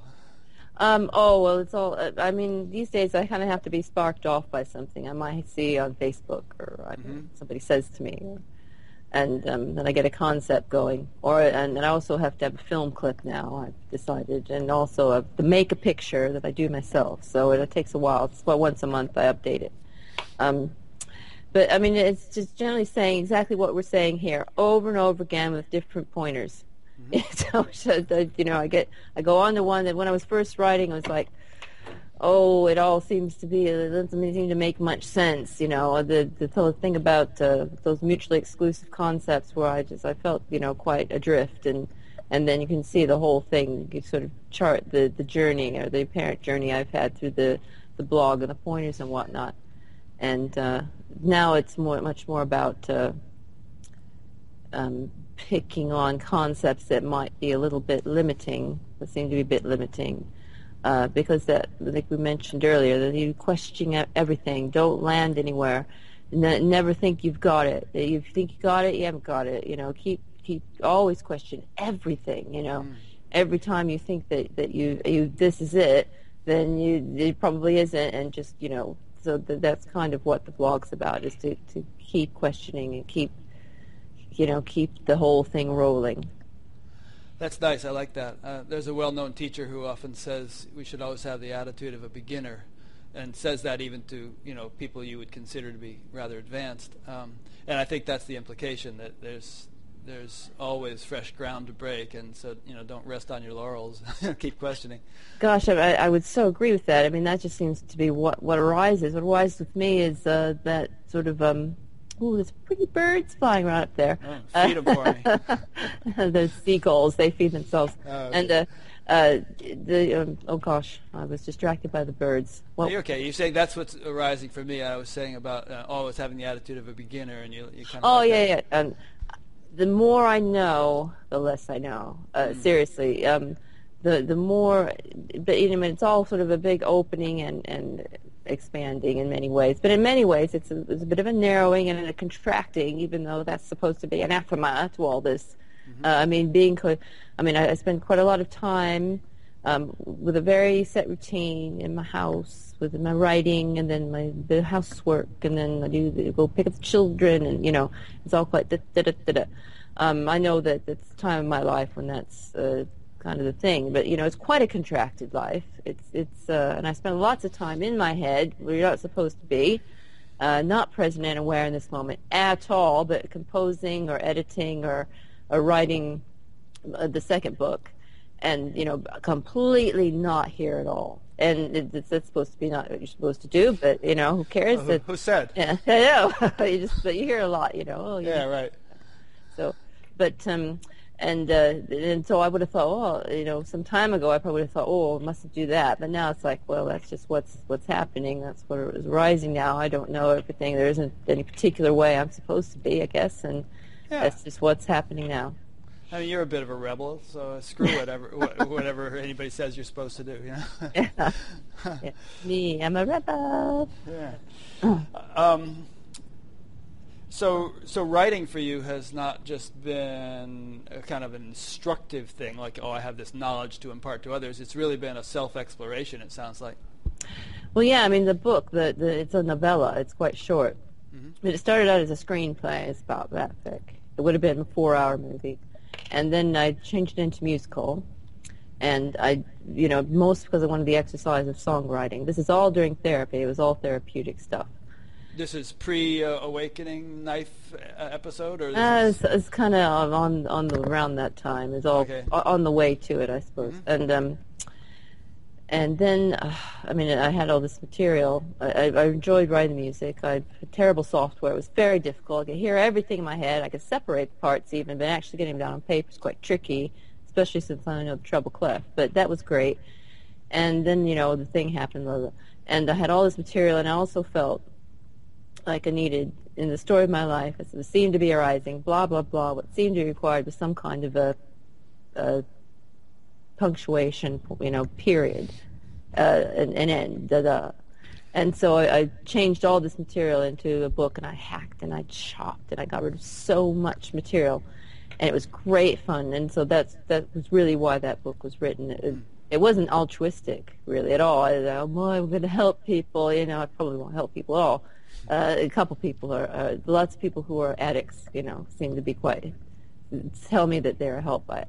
um, oh well, it's all. Uh, I mean, these days I kind of have to be sparked off by something I might see on Facebook or I don't know, Mhm. somebody says to me, and um, then I get a concept going. Or and, and I also have to have a film clip now. I've decided, and also a, to make a picture that I do myself. So it, takes a while. It's about once a month I update it. Um, but I mean, it's just generally saying exactly what we're saying here over and over again with different pointers. [laughs] so, so you know, I get, I go on to one that when I was first writing, I was like, oh, it all seems to be, it doesn't seem to make much sense, you know, the, the whole thing about uh, those mutually exclusive concepts where I just, I felt, you know, quite adrift and, and then you can see the whole thing, you sort of chart the, the journey or the apparent journey I've had through the, the blog and the pointers and whatnot. And uh, now it's more, much more about uh, um, picking on concepts that might be a little bit limiting, that seem to be a bit limiting, uh, because that, like we mentioned earlier, that you question everything, don't land anywhere, ne- never think you've got it. You think you got it, you haven't got it. You know, keep keep always question everything. You know, Mm. every time you think that that you you this is it, then you it probably isn't, and just you know. So th- that's kind of what the blog's about: is to, to keep questioning and keep you know, keep the whole thing rolling. That's nice. I like that. Uh, there's a well-known teacher who often says we should always have the attitude of a beginner, and says that even to you know people you would consider to be rather advanced. Um, and I think that's the implication that there's there's always fresh ground to break, and so you know don't rest on your laurels. [laughs] Keep questioning. Gosh, I, I would so agree with that. I mean, that just seems to be what what arises. What arises with me is uh, that sort of um, ooh, there's pretty birds flying around up there. Oh, feed 'em for me. [laughs] the seagulls, they feed themselves. Oh, okay. And uh, uh, the um, oh gosh, I was distracted by the birds. Well, You're okay. You're saying that's what's arising for me. I was saying about uh, always having the attitude of a beginner, and you you kind of. Oh like yeah, that. yeah. Um, the more I know, the less I know. Uh, Mm. Seriously, um, the the more, but you know, it's all sort of a big opening and and expanding in many ways. But in many ways, it's a, it's a bit of a narrowing and a contracting, even though that's supposed to be anathema to all this. Mm-hmm. Uh, I mean, being, co- I mean, I, I spend quite a lot of time um, with a very set routine in my house with my writing and then my the housework and then I do the, go pick up the children and you know it's all quite da, da, da, da, da. Um, I know that it's time in my life when that's uh, kind of the thing, but you know it's quite a contracted life. It's it's uh, and I spend lots of time in my head where you're not supposed to be, uh, not present and aware in this moment at all, but composing or editing or or writing uh, the second book and you know completely not here at all. And it, it's, it's supposed to be not what you're supposed to do, but you know who cares? Who, who said? [laughs] yeah, I know. [laughs] you just but you hear a lot, you know. Oh, you Yeah, right. So, but um, and uh, and so I would have thought, oh, you know, some time ago I probably would have thought, oh, I mustn't do that. But now it's like, well, that's just what's what's happening. That's what is rising now. I don't know everything. There isn't any particular way I'm supposed to be, I guess, and Yeah. that's just what's happening now. I mean, you're a bit of a rebel, so screw whatever wha- [laughs] whatever anybody says you're supposed to do. You know. Yeah. [laughs] Yeah. Me, I'm a rebel. Yeah. [clears throat] Um, so, so writing for you has not just been a kind of an instructive thing, like oh, I have this knowledge to impart to others. It's really been a self-exploration. It sounds like. Well, yeah, I mean the book, the, the it's a novella. It's quite short, Mhm. but it started out as a screenplay. It's about that thick. It would have been a four-hour movie, and then I changed it into musical. And I, you know, most because I wanted the exercise of songwriting. This is all during therapy. It was all therapeutic stuff. This is pre-awakening knife uh, episode, or this Uh, is, it's, it's kind of on on the around that time. It's all Okay. on the way to it, I suppose. Mhm. And um, and then uh, I mean, I had all this material. I, I, enjoyed writing music. I had terrible software. It was very difficult. I could hear everything in my head. I could separate the parts even, but actually getting them down on paper is quite tricky, especially since I know the treble clef. But that was great. And then you know the thing happened, blah. and I had all this material, and I also felt like I needed in the story of my life, as it seemed to be arising, blah blah blah. What seemed to be required was some kind of a, a punctuation, you know, period, uh, an, an end, da da. And so I, I changed all this material into a book, and I hacked and I chopped and I got rid of so much material, and it was great fun. And so that's that was really why that book was written. It, it wasn't altruistic really at all. I, oh, boy, I'm going to help people. You know, I probably won't help people at all. Uh, a couple people are, uh, lots of people who are addicts, you know, seem to be quite, tell me that they're helped by it.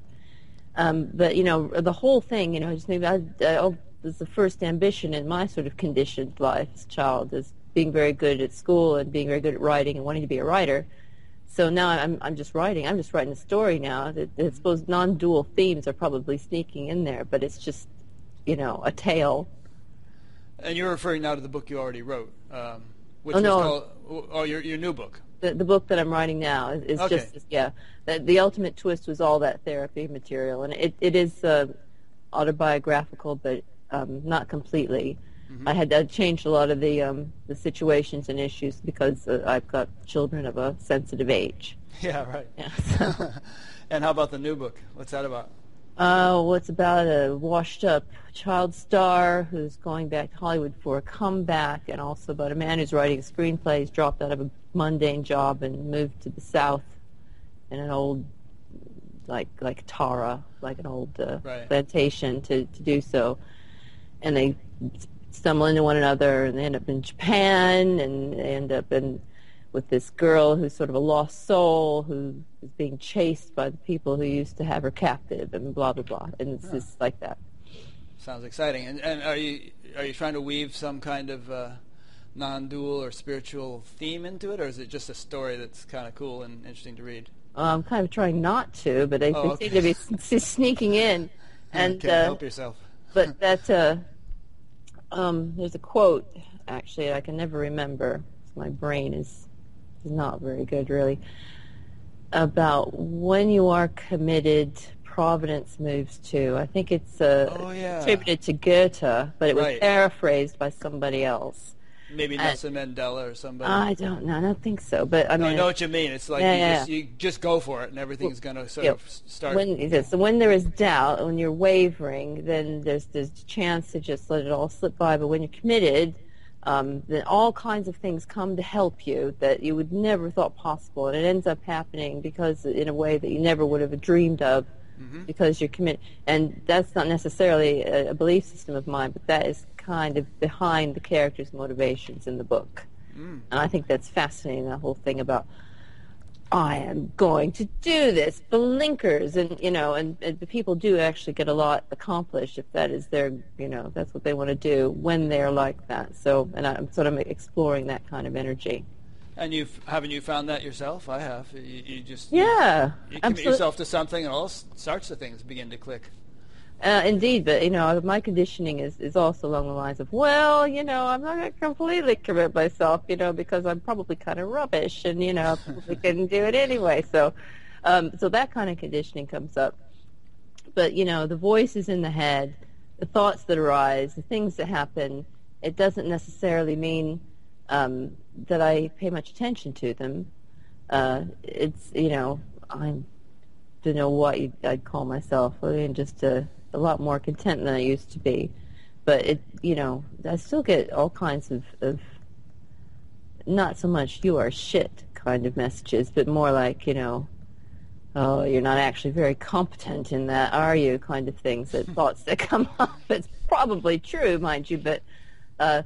Um, but, you know, the whole thing, you know, just maybe I, I, oh, was the first ambition in my sort of conditioned life as a child is being very good at school and being very good at writing and wanting to be a writer. So now I'm, I'm just writing. I'm just writing a story now. That, I suppose non-dual themes are probably sneaking in there, but it's just, you know, a tale. and you're referring now to the book you already wrote, um, which Oh, no. called oh your your new book. the, the book that I'm writing now is, is Okay. just yeah. The, the ultimate twist was all that therapy material, and it it is uh, autobiographical, but um, not completely. Mhm. I had to change a lot of the um, the situations and issues because uh, I've got children of a sensitive age. [laughs] Yeah, right. Yeah. So, [laughs] and how about the new book? What's that about? Uh, what's about a washed-up child star who's going back to Hollywood for a comeback, and also about a man who's writing a screenplay. He's dropped out of a mundane job and moved to the South in an old, like like Tara, like an old uh, Right. plantation to to do so, and they stumble into one another, and they end up in Japan, and they end up in with this girl who's sort of a lost soul who is being chased by the people who used to have her captive, and blah blah blah, and it's just like that. Sounds exciting. And, and are you are you trying to weave some kind of uh, non-dual or spiritual theme into it, or is it just a story that's kind of cool and interesting to read? I'm kind of trying not to, but i Oh, okay. seem to be sneaking in, [laughs] and Can't uh, help yourself. but [laughs] that uh, um, there's a quote actually I can never remember. My brain is not very good really. About when you are committed, providence moves too. I think it's uh, Oh yeah, attributed to Goethe, but it was Right. paraphrased by somebody else. maybe uh, Nelson Mandela or somebody. I don't know. I don't think so, but I mean, I know what you mean. It's like Yeah, you, yeah, just, you just go for it, and everything's going to sort yeah. of start. when so when there is doubt, when you're wavering, then there's there's chance to just let it all slip by. But when you're committed, um, then all kinds of things come to help you that you would never thought possible, and it ends up happening because in a way that you never would have dreamed of Mhm. because you're committed. And that's not necessarily a, a belief system of mine, but that is kind of behind the character's motivations in the book. Mm. And I think that's fascinating, The whole thing about I am going to do this, blinkers, and you know, and, and the people do actually get a lot accomplished if that is their, you know, that's what they want to do when they're like that. So, and I'm sort of exploring that kind of energy. And you've haven't you found that yourself? I have. You, you just Yeah, You commit absolutely. yourself to something, and all sorts of things begin to click. Uh, indeed, but you know, my conditioning is, is also along the lines of, well, you know, I'm not going to completely commit myself, you know, because I'm probably kind of rubbish, and you know, [laughs] we couldn't do it anyway. So, um, so that kind of conditioning comes up. But you know, the voices in the head, the thoughts that arise, the things that happen, it doesn't necessarily mean um, that I pay much attention to them. Uh, it's you know, I'm don't know what I'd call myself. I mean, just a a lot more content than I used to be. But it, you know, I still get all kinds of, of not so much "you are shit" kind of messages, but more like, you know, oh, you're not actually very competent in that, are you? Kind of things, that [laughs] thoughts that come up. It's probably true, mind you, but uh,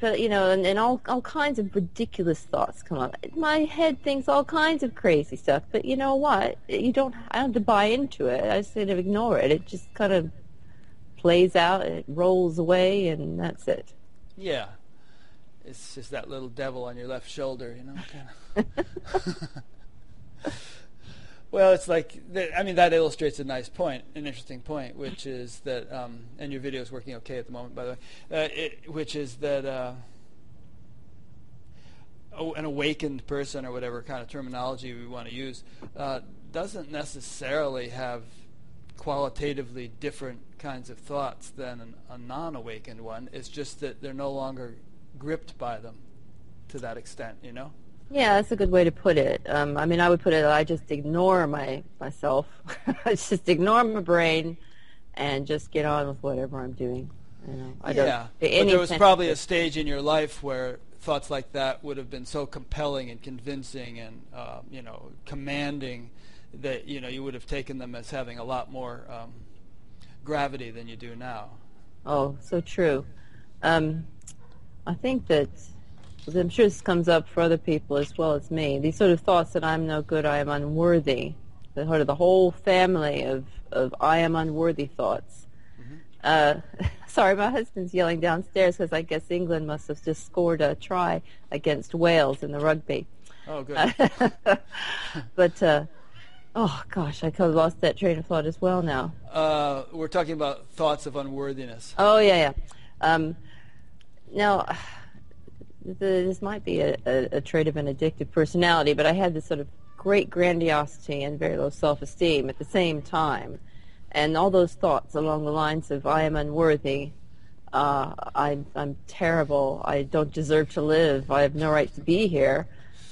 but you know, and, and all all kinds of ridiculous thoughts come up. My head thinks all kinds of crazy stuff, but you know what? You don't. I don't have to buy into it. I just kind of ignore it. It just kind of plays out. It rolls away, and that's it. Yeah, it's just that little devil on your left shoulder, you know. Kind of. [laughs] [laughs] Well, it's like I mean that illustrates a nice point, an interesting point, which is that, um, and your video is working okay at the moment, by the way, uh, it, which is that uh, an awakened person or whatever kind of terminology we want to use uh, doesn't necessarily have qualitatively different kinds of thoughts than an, a non-awakened one. It's just that they're no longer gripped by them to that extent, you know. Yeah, that's a good way to put it. Um, I mean, I would put it. I just ignore my myself. [laughs] I just ignore my brain, and just get on with whatever I'm doing. You know, I yeah, but there was probably a stage in your life where thoughts like that would have been so compelling and convincing and uh, you know commanding that you know you would have taken them as having a lot more um, gravity than you do now. Oh, so true. Um, I think that I'm sure this comes up for other people as well as me. These sort of thoughts that I'm no good, I am unworthy. The sort of the whole family of, of I am unworthy thoughts. Mm-hmm. Uh, [laughs] sorry, my husband's yelling downstairs because I guess England must have just scored a try against Wales in the rugby. Oh, good. [laughs] but uh, oh gosh, I kind of lost that train of thought as well now. Uh, we're talking about thoughts of unworthiness. Oh yeah, yeah. Um, now this might be a, a, a trait of an addictive personality, but I had this sort of great grandiosity and very low self-esteem at the same time. And all those thoughts along the lines of, I am unworthy, uh, I, I'm terrible, I don't deserve to live, I have no right to be here,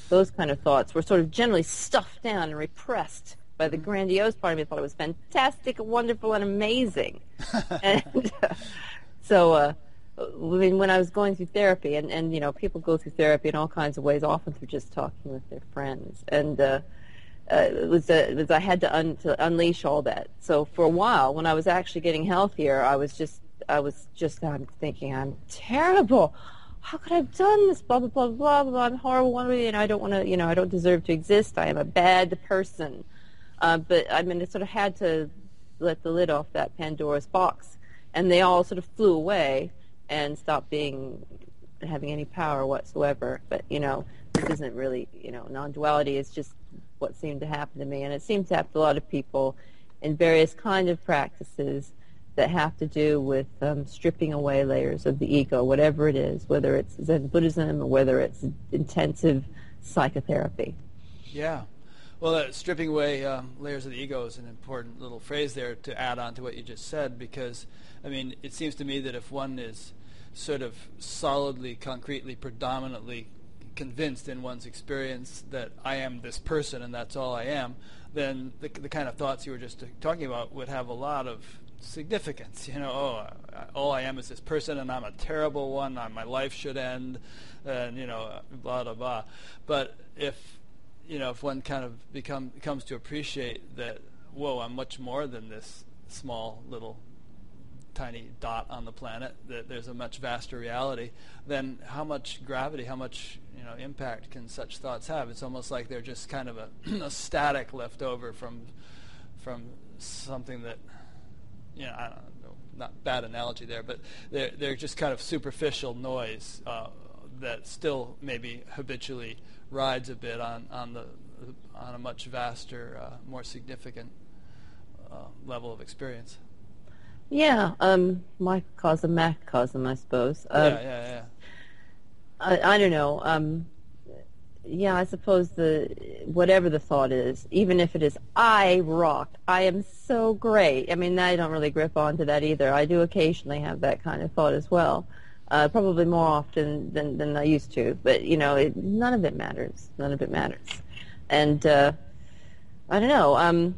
those kind of thoughts were sort of generally stuffed down and repressed by the grandiose part of me. Thought it was fantastic, wonderful, and amazing. [laughs] and uh, so uh, when, when I was going through therapy, and, and you know, people go through therapy in all kinds of ways, often through just talking with their friends, and uh, uh, it was uh, it was I had to, un, to unleash all that. So for a while, when I was actually getting healthier, I was just I was just I'm thinking I'm terrible. How could I have done this? Blah blah blah blah blah. I'm horrible, and I don't want to. You know, I don't deserve to exist. I am a bad person. Uh, but I mean, I sort of had to let the lid off that Pandora's box, and they all sort of flew away and stop being having any power whatsoever. But you know, this isn't really you know non-duality. It's just what seemed to happen to me, and it seems to happen to a lot of people in various kind of practices that have to do with um, stripping away layers of the ego, whatever it is, whether it's Zen Buddhism or whether it's intensive psychotherapy. Yeah. Well, uh, stripping away um, layers of the ego is an important little phrase there to add on to what you just said because, I mean, it seems to me that if one is sort of solidly, concretely, predominantly convinced in one's experience that I am this person and that's all I am, then the, the kind of thoughts you were just talking about would have a lot of significance. You know, oh, all I am is this person, and I'm a terrible one. My life should end, and you know, blah blah blah. But if you know, if one kind of become comes to appreciate that, whoa, I'm much more than this small little tiny dot on the planet, that there's a much vaster reality, then how much gravity, how much you know impact can such thoughts have? It's almost like they're just kind of a, [clears throat] a static left over from from something that you know I don't know, not bad analogy there, but they're they're just kind of superficial noise uh, that still maybe habitually rides a bit on on the on a much vaster, uh, more significant uh, level of experience. Yeah, um, microcosm, macrocosm, I suppose. Yeah, Uh, yeah, yeah. I, I don't know. Um, yeah, I suppose the whatever the thought is, even if it is I rock, I am so great. I mean, I don't really grip onto that either. I do occasionally have that kind of thought as well, uh, probably more often than than I used to. But you know, it, none of it matters. None of it matters. And uh, I don't know. Um,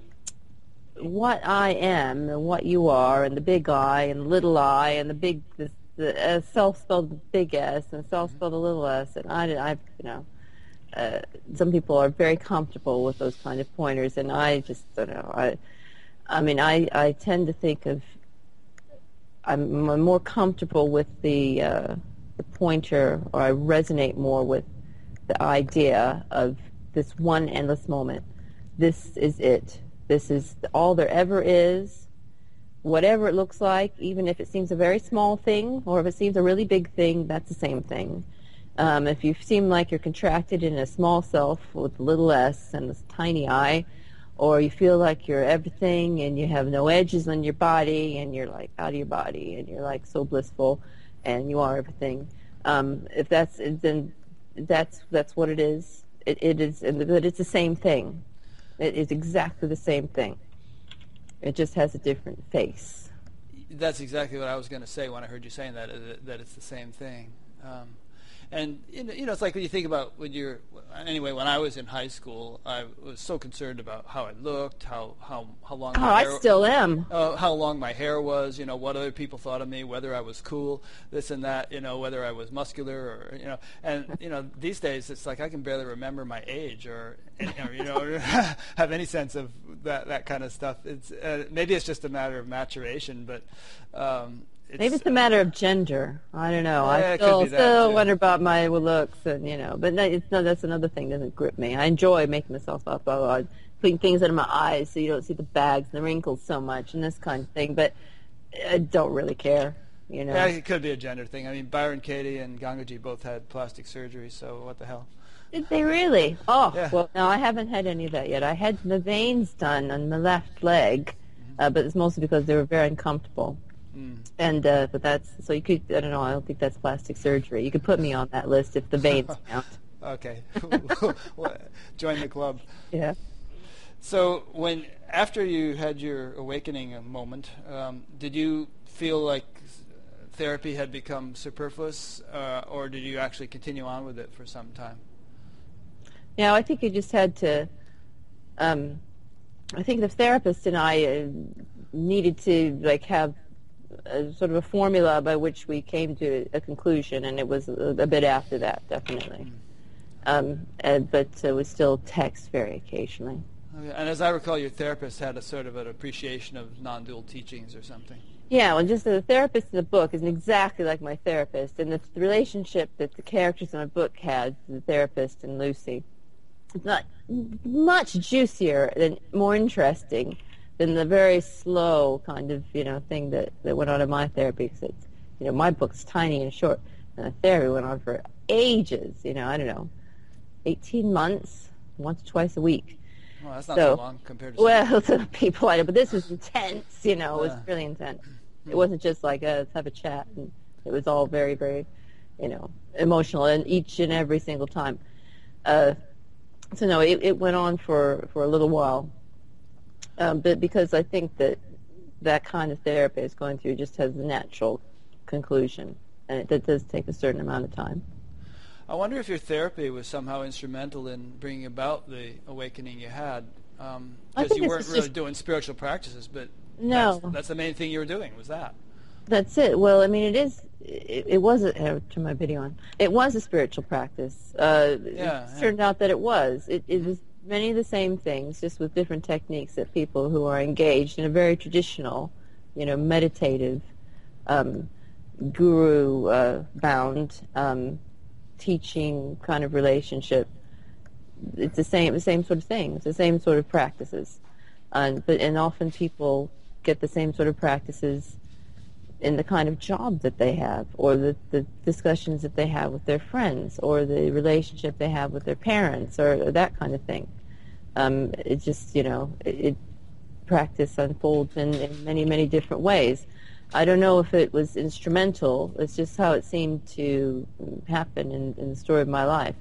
what I am and what you are, and the big I and the little I and the big the, the uh, self spelled big S and self spelled a little s, and I, I you know uh, some people are very comfortable with those kind of pointers, and I just don't know. I, I mean, I, I tend to think of I'm, more comfortable with the uh, the pointer, or I resonate more with the idea of this one endless moment. This is it. This is all there ever is. Whatever it looks like, even if it seems a very small thing, or if it seems a really big thing, that's the same thing. Um, if you seem like you're contracted in a small self with little s and this tiny I, or you feel like you're everything and you have no edges on your body and you're like out of your body and you're like so blissful and you are everything. Um, if that's then that's that's what it is. It, it is, but it's the same thing. It is exactly the same thing. It just has a different face. That's exactly what I was going to say when I heard you saying that, that it's the same thing. Um, and you know, it's like when you think about when you're anyway. When I was in high school, I was so concerned about how I looked, how how how long. Oh, my I hair, still am. uh, how long my hair was, you know, what other people thought of me, whether I was cool, this and that, you know, whether I was muscular or, you know, and, you know, these days it's like I can barely remember my age or, or you know, [laughs] have any sense of that, that kind of stuff. It's, uh, maybe it's just a matter of maturation, but, um, it's, Maybe it's a matter of gender. I don't know. Yeah, I still still too. wonder about my looks and you know, but no, it's no. That's another thing that doesn't grip me. I enjoy making myself up. Oh, putting things under my eyes so you don't see the bags and the wrinkles so much and this kind of thing. But I don't really care. You know. Yeah, it could be a gender thing. I mean, Byron Katie and Gangaji both had plastic surgery, so what the hell? Did they really? Oh, Yeah. well, no, I haven't had any of that yet. I had the veins done on my left leg, uh, but it's mostly because they were very uncomfortable. Mm. And uh, but that's so you could I don't know I don't think that's plastic surgery. You could put me on that list if the veins [laughs] count. Okay, [laughs] join the club. Yeah. So when after you had your awakening moment, um, did you feel like therapy had become superfluous, uh, or did you actually continue on with it for some time? Yeah, I think you just had to. Um, I think the therapist and I uh, needed to like have a, sort of a formula by which we came to a conclusion, and it was a, a bit after that, definitely. Um, and, but uh, we still text very occasionally. And as I recall, your therapist had a sort of an appreciation of non-dual teachings or something. Yeah, well, just the therapist in the book isn't exactly like my therapist, and the, the relationship that the characters in my book had, the therapist and Lucy, is not much juicier and more interesting than the very slow kind of you know thing that that went on in my therapy. Because it's you know my book's tiny and short, and the therapy went on for ages. You know, I don't know, eighteen months, once or twice a week. Well, that's not so, So, long compared to. Well, [laughs] to the people I know, but this was intense. You know, it was Yeah. really intense. It wasn't just like uh, let's have a chat. And it was all very, very, you know, emotional, and each and every single time. Uh, so no, it, it went on for for a little while, um, but because I think that that kind of therapy is going through just has a natural conclusion, and it, that does take a certain amount of time. I wonder if your therapy was somehow instrumental in bringing about the awakening you had, because think you weren't really doing spiritual practices, but No. that's, that's the main thing you were doing was that. That's it. Well, I mean, it is. It, it was. A, uh, turn my video on. It was a spiritual practice. Uh, Yeah, it yeah. turned out that it was. It, it was many of the same things, just with different techniques that people who are engaged in a very traditional, you know, meditative, um, guru uh, um, teaching kind of relationship. It's the same, the same sort of thing. It's the same sort of practices, and but and often people get the same sort of practices in the kind of job that they have or the, the discussions that they have with their friends or the relationship they have with their parents or, that kind of thing. Um, it just, you know, it, it practice unfolds in, in many, many different ways. I don't know if it was instrumental. It's just how it seemed to happen in, in the story of my life.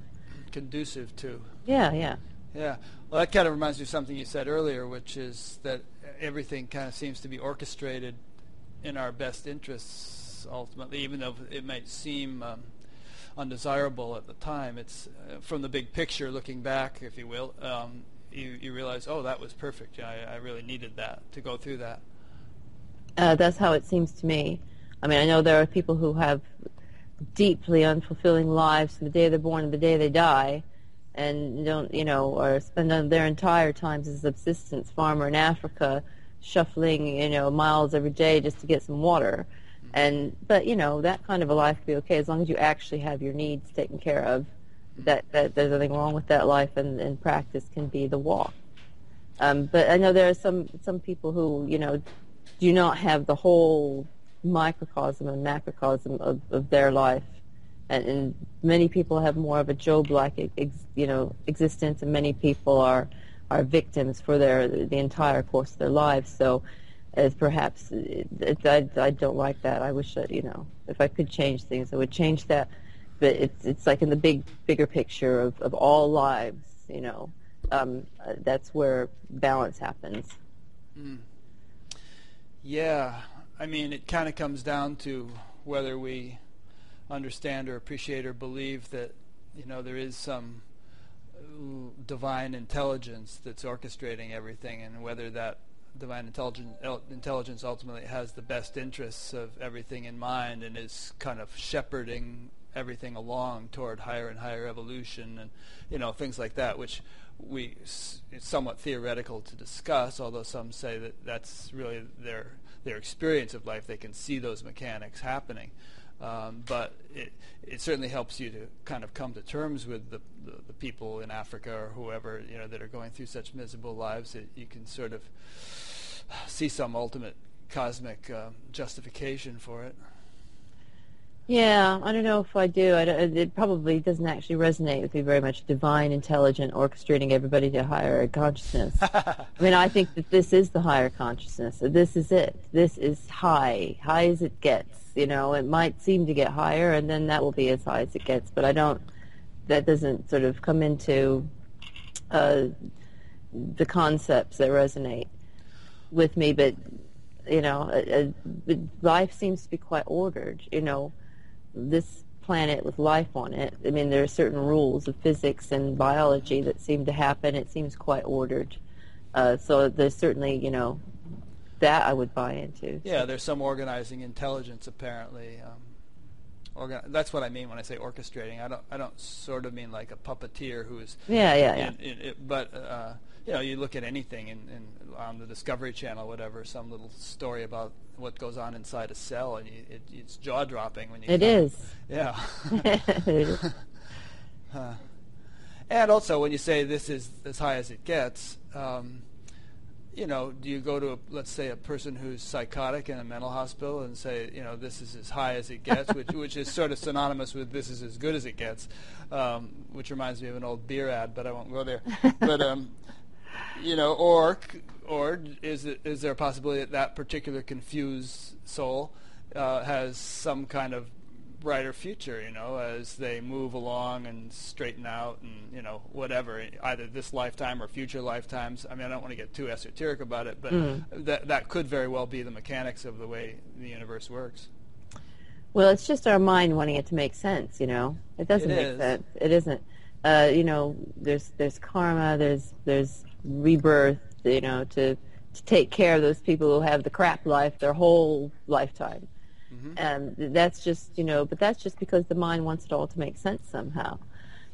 Conducive to. Yeah, yeah. Yeah. Well, that kind of reminds me of something you said earlier, which is that everything kind of seems to be orchestrated in our best interests ultimately, even though it might seem um, undesirable at the time. It's uh, from the big picture, looking back, if you will. Um, you, you realize, oh, that was perfect. I, I really needed that to go through that. Uh, that's how it seems to me. I mean, I know there are people who have deeply unfulfilling lives from the day they're born to the day they die, and don't, you know, or spend their entire times as a subsistence farmer in Africa, shuffling, you know, miles every day just to get some water. Mm-hmm. And but you know that kind of a life could be okay as long as you actually have your needs taken care of. That that there's nothing wrong with that life, and, and practice can be the walk. Um, but I know there are some some people who you know do not have the whole microcosm and macrocosm of, of their life. And, and many people have more of a Job-like, ex, you know, existence, and many people are are victims for their the entire course of their lives. So, as perhaps it, it, I, I don't like that. I wish that you know, if I could change things, I would change that. But it's it's like in the big bigger picture of, of all lives, you know, um, that's where balance happens. Mm. Yeah, I mean, it kind of comes down to whether we understand or appreciate or believe that you know there is some divine intelligence that's orchestrating everything, and whether that divine intelligence intelligence ultimately has the best interests of everything in mind and is kind of shepherding everything along toward higher and higher evolution and you know things like that which we it's somewhat theoretical to discuss, although some say that that's really their their experience of life. They can see those mechanics happening. Um, but it, it certainly helps you to kind of come to terms with the, the, the, people in Africa or whoever you know that are going through such miserable lives that you can sort of see some ultimate cosmic uh, justification for it. Yeah, I don't know if I do. I it probably doesn't actually resonate with me very much. Divine, intelligent, orchestrating everybody to higher consciousness. I mean, I think that this is the higher consciousness. This is it. This is high, high as it gets. You know, it might seem to get higher, and then that will be as high as it gets. But I don't. That doesn't sort of come into uh, the concepts that resonate with me. But you know, uh, uh, life seems to be quite ordered. You know this planet with life on it. I mean, there are certain rules of physics and biology that seem to happen. It seems quite ordered. Uh, so there's certainly, you know, that I would buy into. Yeah, there's some organizing intelligence apparently. Um, organ- that's what I mean when I say orchestrating. I don't, I don't sort of mean like a puppeteer who's. Yeah, yeah, yeah. In, in, in, but uh, you know, you look at anything in, in, on the Discovery Channel, whatever, some little story about what goes on inside a cell, and you, it, it's jaw dropping when you. It is. Yeah. [laughs] [laughs] huh. And also, when you say this is as high as it gets, um, you know, do you go to, a, let's say, a person who's psychotic in a mental hospital and say, you know, this is as high as it gets, which, [laughs] which is sort of synonymous with this is as good as it gets, um, which reminds me of an old beer ad, but I won't go there. but um, you know, or or is it, is there a possibility that that particular confused soul uh, has some kind of brighter future, you know, as they move along and straighten out and, you know, whatever, either this lifetime or future lifetimes. I mean, I don't want to get too esoteric about it, but mm. that that could very well be the mechanics of the way the universe works. Well, it's just our mind wanting it to make sense, you know. It doesn't it make is. sense. It isn't. Uh, you know, there's there's karma, there's there's rebirth, you know, to to take care of those people who have the crap life their whole lifetime. Mm-hmm. And that's just, you know, but that's just because the mind wants it all to make sense somehow.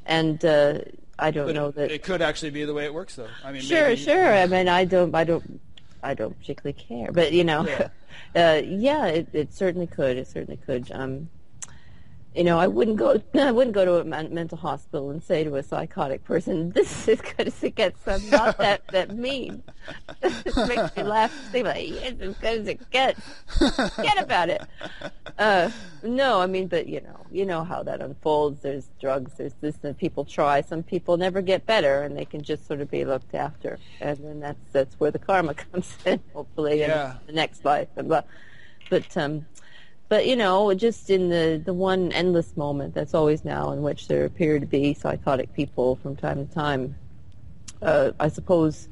And uh, I don't but know that it could actually be the way it works, though. I mean, sure, maybe, sure. I mean, I don't, I don't, I don't particularly care, but you know, yeah, [laughs] uh, yeah it, it certainly could. It certainly could. Um, you know, I wouldn't go. [laughs] I wouldn't go to a mental hospital and say to a psychotic person, [laughs] "This is good as it gets." I'm not [laughs] that that mean. it makes me laugh. They like, "It's as good as it gets." Forget about it. Uh, no, I mean, but you know, you know how that unfolds. There's drugs. There's this that people try. Some people never get better, and they can just sort of be looked after, and then that's that's where the karma comes in. Hopefully, yeah. in the next life. But, but um, but you know, just in the the one endless moment that's always now, in which there appear to be psychotic people from time to time. Uh, I suppose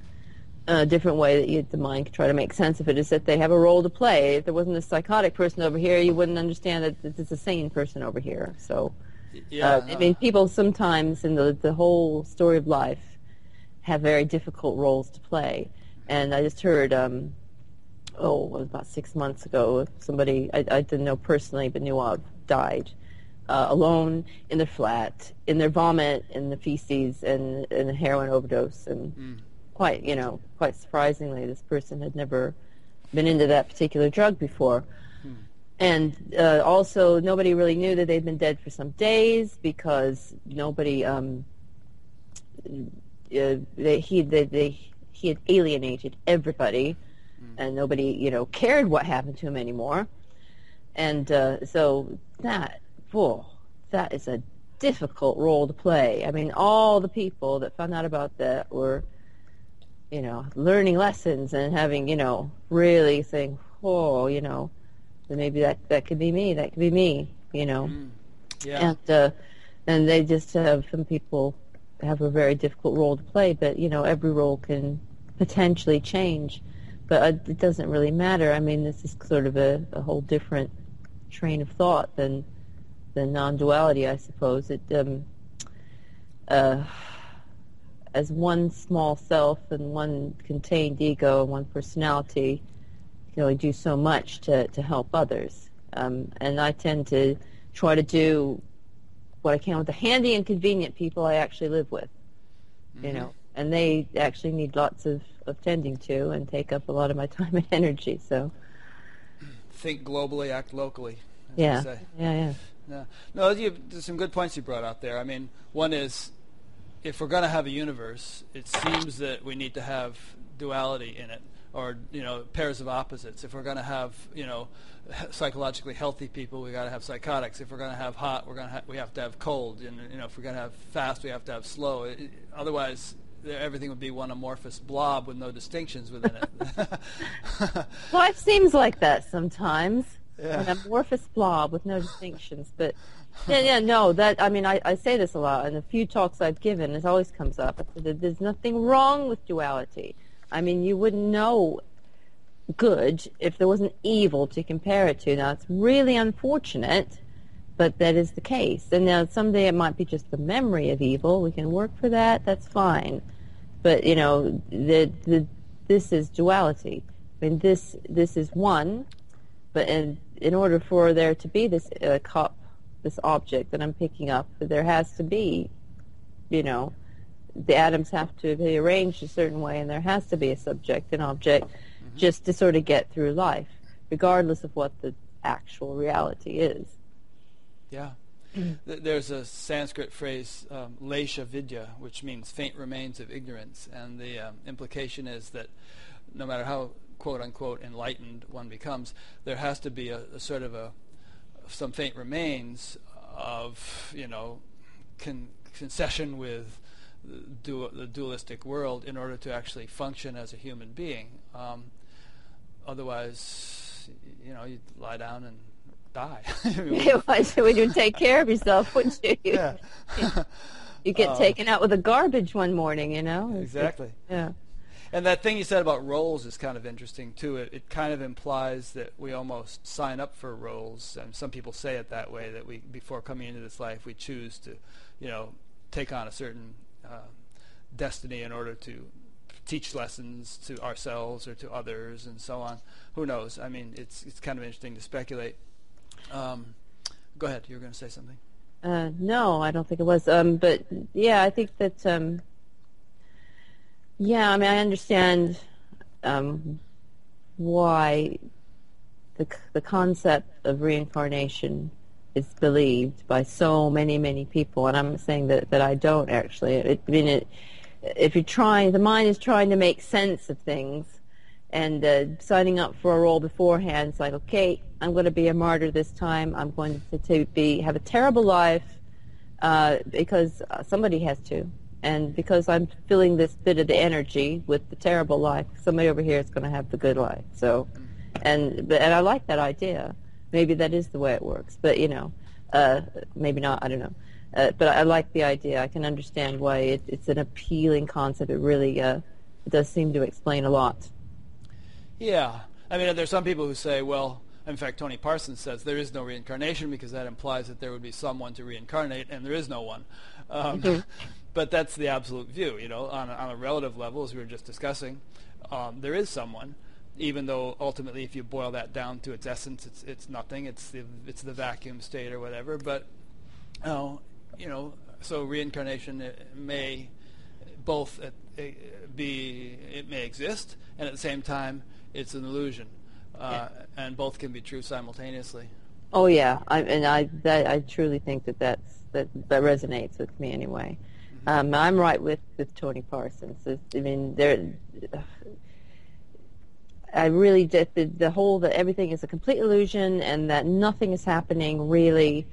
a different way that you, the mind can try to make sense of it is that they have a role to play. If there wasn't a psychotic person over here, you wouldn't understand that there's a sane person over here. So, yeah, uh, I mean, people sometimes in the the whole story of life have very difficult roles to play. And I just heard um, oh, it was about six months ago, somebody I, I didn't know personally but knew of died uh, alone in their flat, in their vomit, in the feces, and in a heroin overdose. And mm. quite, you know, quite surprisingly, this person had never been into that particular drug before. Mm. And uh, also, nobody really knew that they'd been dead for some days because nobody, um, uh, they, he, they, they, he had alienated everybody and nobody, you know, cared what happened to him anymore. And uh, so that, whoa, that is a difficult role to play. I mean, all the people that found out about that were, you know, learning lessons and having, you know, really saying, oh, you know, maybe that that could be me. That could be me. You know. Mm. Yeah. And uh, and they just have some people have a very difficult role to play, but you know, every role can potentially change but uh, it doesn't really matter. I mean, this is sort of a, a whole different train of thought than than non-duality, I suppose. It um, uh, as one small self and one contained ego and one personality you can only do so much to, to help others. Um, and I tend to try to do what I can with the handy and convenient people I actually live with. Mm-hmm. You know, and they actually need lots of, of tending to and take up a lot of my [laughs] time and energy. So think globally, act locally. Yeah. yeah, yeah, yeah. No, you, there's some good points you brought out there. I mean, one is if we're going to have a universe, it seems that we need to have duality in it, or you know, pairs of opposites. If we're going to have you know, psychologically healthy people, we got to have psychotics. If we're going to have hot, we're going to ha- we have to have cold. And you know, if we're going to have fast, we have to have slow. It, otherwise, everything would be one amorphous blob with no distinctions within it. [laughs] Life seems like that sometimes. Yeah. An amorphous blob with no distinctions. But yeah, yeah, no, that I mean, I, I say this a lot, and the few talks I've given, it always comes up. There's nothing wrong with duality. I mean, you wouldn't know good if there wasn't evil to compare it to. Now, it's really unfortunate, but that is the case. And now someday it might be just the memory of evil. We can work for that. That's fine. But you know, the the this is duality. I mean, this this is one, but in in order for there to be this uh, cup, this object that I'm picking up, there has to be, you know, the atoms have to be arranged a certain way, and there has to be a subject and object, mm-hmm. just to sort of get through life, regardless of what the actual reality is. Yeah. There's a Sanskrit phrase, um, lesha avidya, which means faint remains of ignorance. And the um, implication is that no matter how quote unquote enlightened one becomes, there has to be a, a sort of a some faint remains of you know con- concession with the, du- the, dualistic world in order to actually function as a human being. Um, otherwise, you know, you lie down and die. [laughs] when you take care of yourself, wouldn't you? [laughs] Yeah. [laughs] you get um, taken out with the garbage one morning, you know? Exactly. yeah. And that thing you said about roles is kind of interesting too. It, it kind of implies that we almost sign up for roles, and some people say it that way. That we, before coming into this life, we choose to, you know, take on a certain uh, destiny in order to teach lessons to ourselves or to others, and so on. Who knows? I mean, it's it's kind of interesting to speculate. Um, go ahead. You were going to say something. Uh, no, I don't think it was. Um, but yeah, I think that. Um, yeah, I mean, I understand um, why the the concept of reincarnation is believed by so many, many people, and I'm saying that, that I don't actually. It, I mean, it, if you're trying, the mind is trying to make sense of things, and uh, signing up for a role beforehand, it's like, okay, I'm going to be a martyr this time. I'm going to, to be have a terrible life uh, because somebody has to, and because I'm feeling this bit of the energy with the terrible life, somebody over here is going to have the good life. So, and and I like that idea. Maybe that is the way it works, but you know, uh, maybe not. I don't know. Uh, but I like the idea. I can understand why it, it's an appealing concept. It really uh, does seem to explain a lot. Yeah, I mean, there's some people who say, well, in fact, Tony Parsons says there is no reincarnation because that implies that there would be someone to reincarnate, and there is no one. Um, mm-hmm. [laughs] but that's the absolute view, you know, on a, on a relative level, as we were just discussing. Um, there is someone, even though ultimately, if you boil that down to its essence, it's it's nothing. It's the it's the vacuum state or whatever. But, you know, you know, so reincarnation may both uh, be it may exist, and at the same time, it's an illusion uh, yeah. and both can be true simultaneously. Oh yeah, I, and I that, I truly think that that's that that resonates with me anyway. Mm-hmm. Um, I'm right with with Tony Parsons. It's, I mean, there. I really just the, the whole that everything is a complete illusion and that nothing is happening really.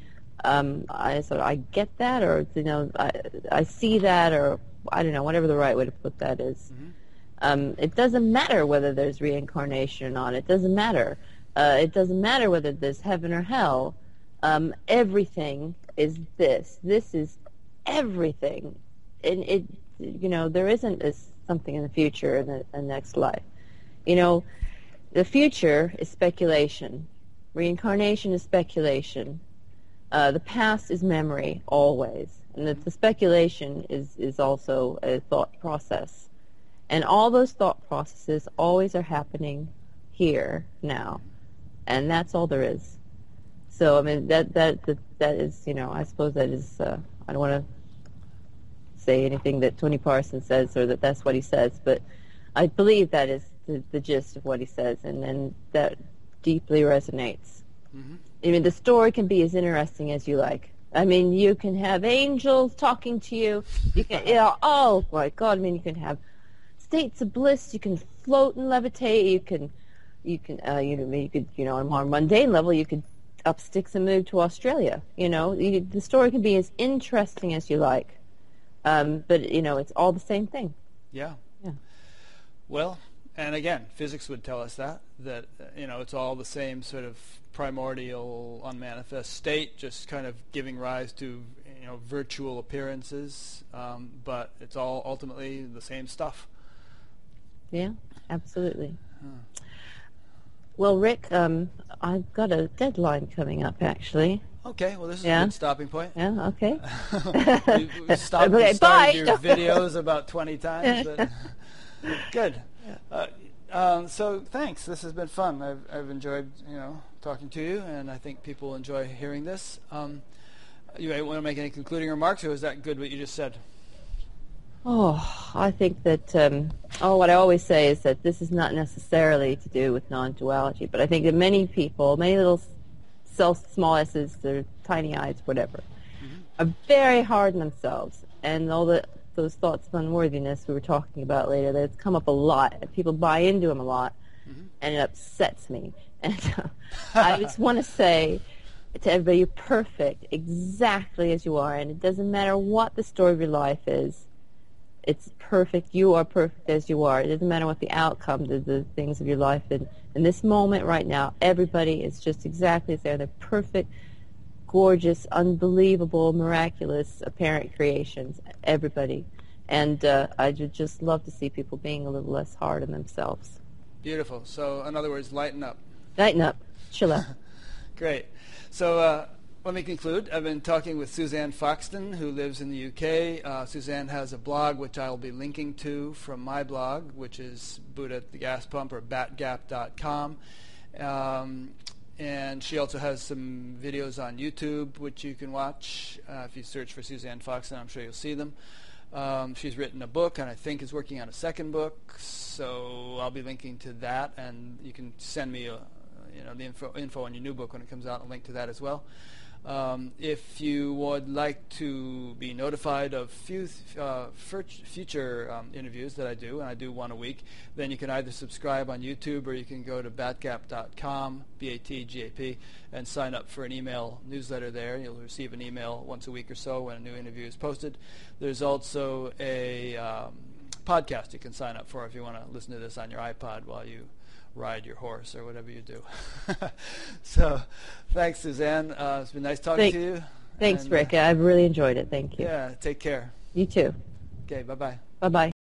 Um, I sort of I get that, or you know, I I see that, or I don't know, whatever the right way to put that is. Mm-hmm. Um, it doesn't matter whether there's reincarnation or not. It doesn't matter. Uh, it doesn't matter whether there's heaven or hell. Um, everything is this. This is everything. And it, you know, there isn't something in the future in the, the next life. You know, the future is speculation. Reincarnation is speculation. Uh, the past is memory, always. And the, the speculation is, is also a thought process. And all those thought processes always are happening here now. And that's all there is. So I mean that that that, that is you know I suppose that is uh, I don't want to say anything that Tony Parsons says or that that's what he says, but I believe that is the, the gist of what he says, and then that deeply resonates. Mm-hmm. I mean the story can be as interesting as you like. I mean you can have angels talking to you. You can you know, oh my God! I mean you can have states of bliss. You can float and levitate. You can, you can, uh, you know, you could, you know, on a more mundane level, you could up sticks and move to Australia. You know, you, the story can be as interesting as you like, um, but you know, it's all the same thing. Yeah. Yeah. Well, and again, physics would tell us that that you know it's all the same sort of primordial unmanifest state, just kind of giving rise to you know virtual appearances, um, but it's all ultimately the same stuff. Yeah, absolutely. Huh. Well, Rick, um, I've got a deadline coming up, actually. Okay, well, this is yeah. a good stopping point. Yeah, okay. [laughs] we, we [laughs] stopped okay, bye. your videos about 20 times. [laughs] good. Uh, um, so thanks. This has been fun. I've, I've enjoyed, you know, talking to you, and I think people enjoy hearing this. Um, you want to make any concluding remarks, or is that good what you just said? Oh, I think that, um, oh, what I always say is that this is not necessarily to do with non-duality, but I think that many people, many little self, small s's, or tiny eyes, whatever, mm-hmm. are very hard on themselves. And all the, those thoughts of unworthiness we were talking about later, that's come up a lot. And people buy into them a lot, mm-hmm. and it upsets me. [laughs] And uh, I just want to say to everybody, you're perfect exactly as you are, and it doesn't matter what the story of your life is it's perfect. You are perfect as you are. It doesn't matter what the outcome, the, the things of your life. And in this moment right now, everybody is just exactly as they are. They're perfect, gorgeous, unbelievable, miraculous, apparent creations. Everybody. And uh, I would just love to see people being a little less hard on themselves. Beautiful. So, in other words, lighten up. Lighten up. Chill out. [laughs] Great. So, uh, let me conclude. I've been talking with Suzanne Foxton, who lives in the UK. Uh, Suzanne has a blog which I'll be linking to from my blog, which is Buddha at the Gas Pump or batgap.com. Um, and she also has some videos on YouTube which you can watch. Uh, if you search for Suzanne Foxton, I'm sure you'll see them. Um, she's written a book and I think is working on a second book, so I'll be linking to that, and you can send me a, you know the info, info on your new book when it comes out, a link to that as well. Um, if you would like to be notified of few, uh, future um, interviews that I do, and I do one a week, then you can either subscribe on YouTube or you can go to batgap.com, B-A-T-G-A-P, and sign up for an email newsletter there. You'll receive an email once a week or so when a new interview is posted. There's also a um, podcast you can sign up for if you want to listen to this on your iPod while you ride your horse or whatever you do. [laughs] so, thanks, Suzanne. Uh, it's been nice talking Thank, to you. Thanks, and, Rick. Uh, I've really enjoyed it. Thank you. Yeah, take care. You too. Okay, bye bye. Bye bye.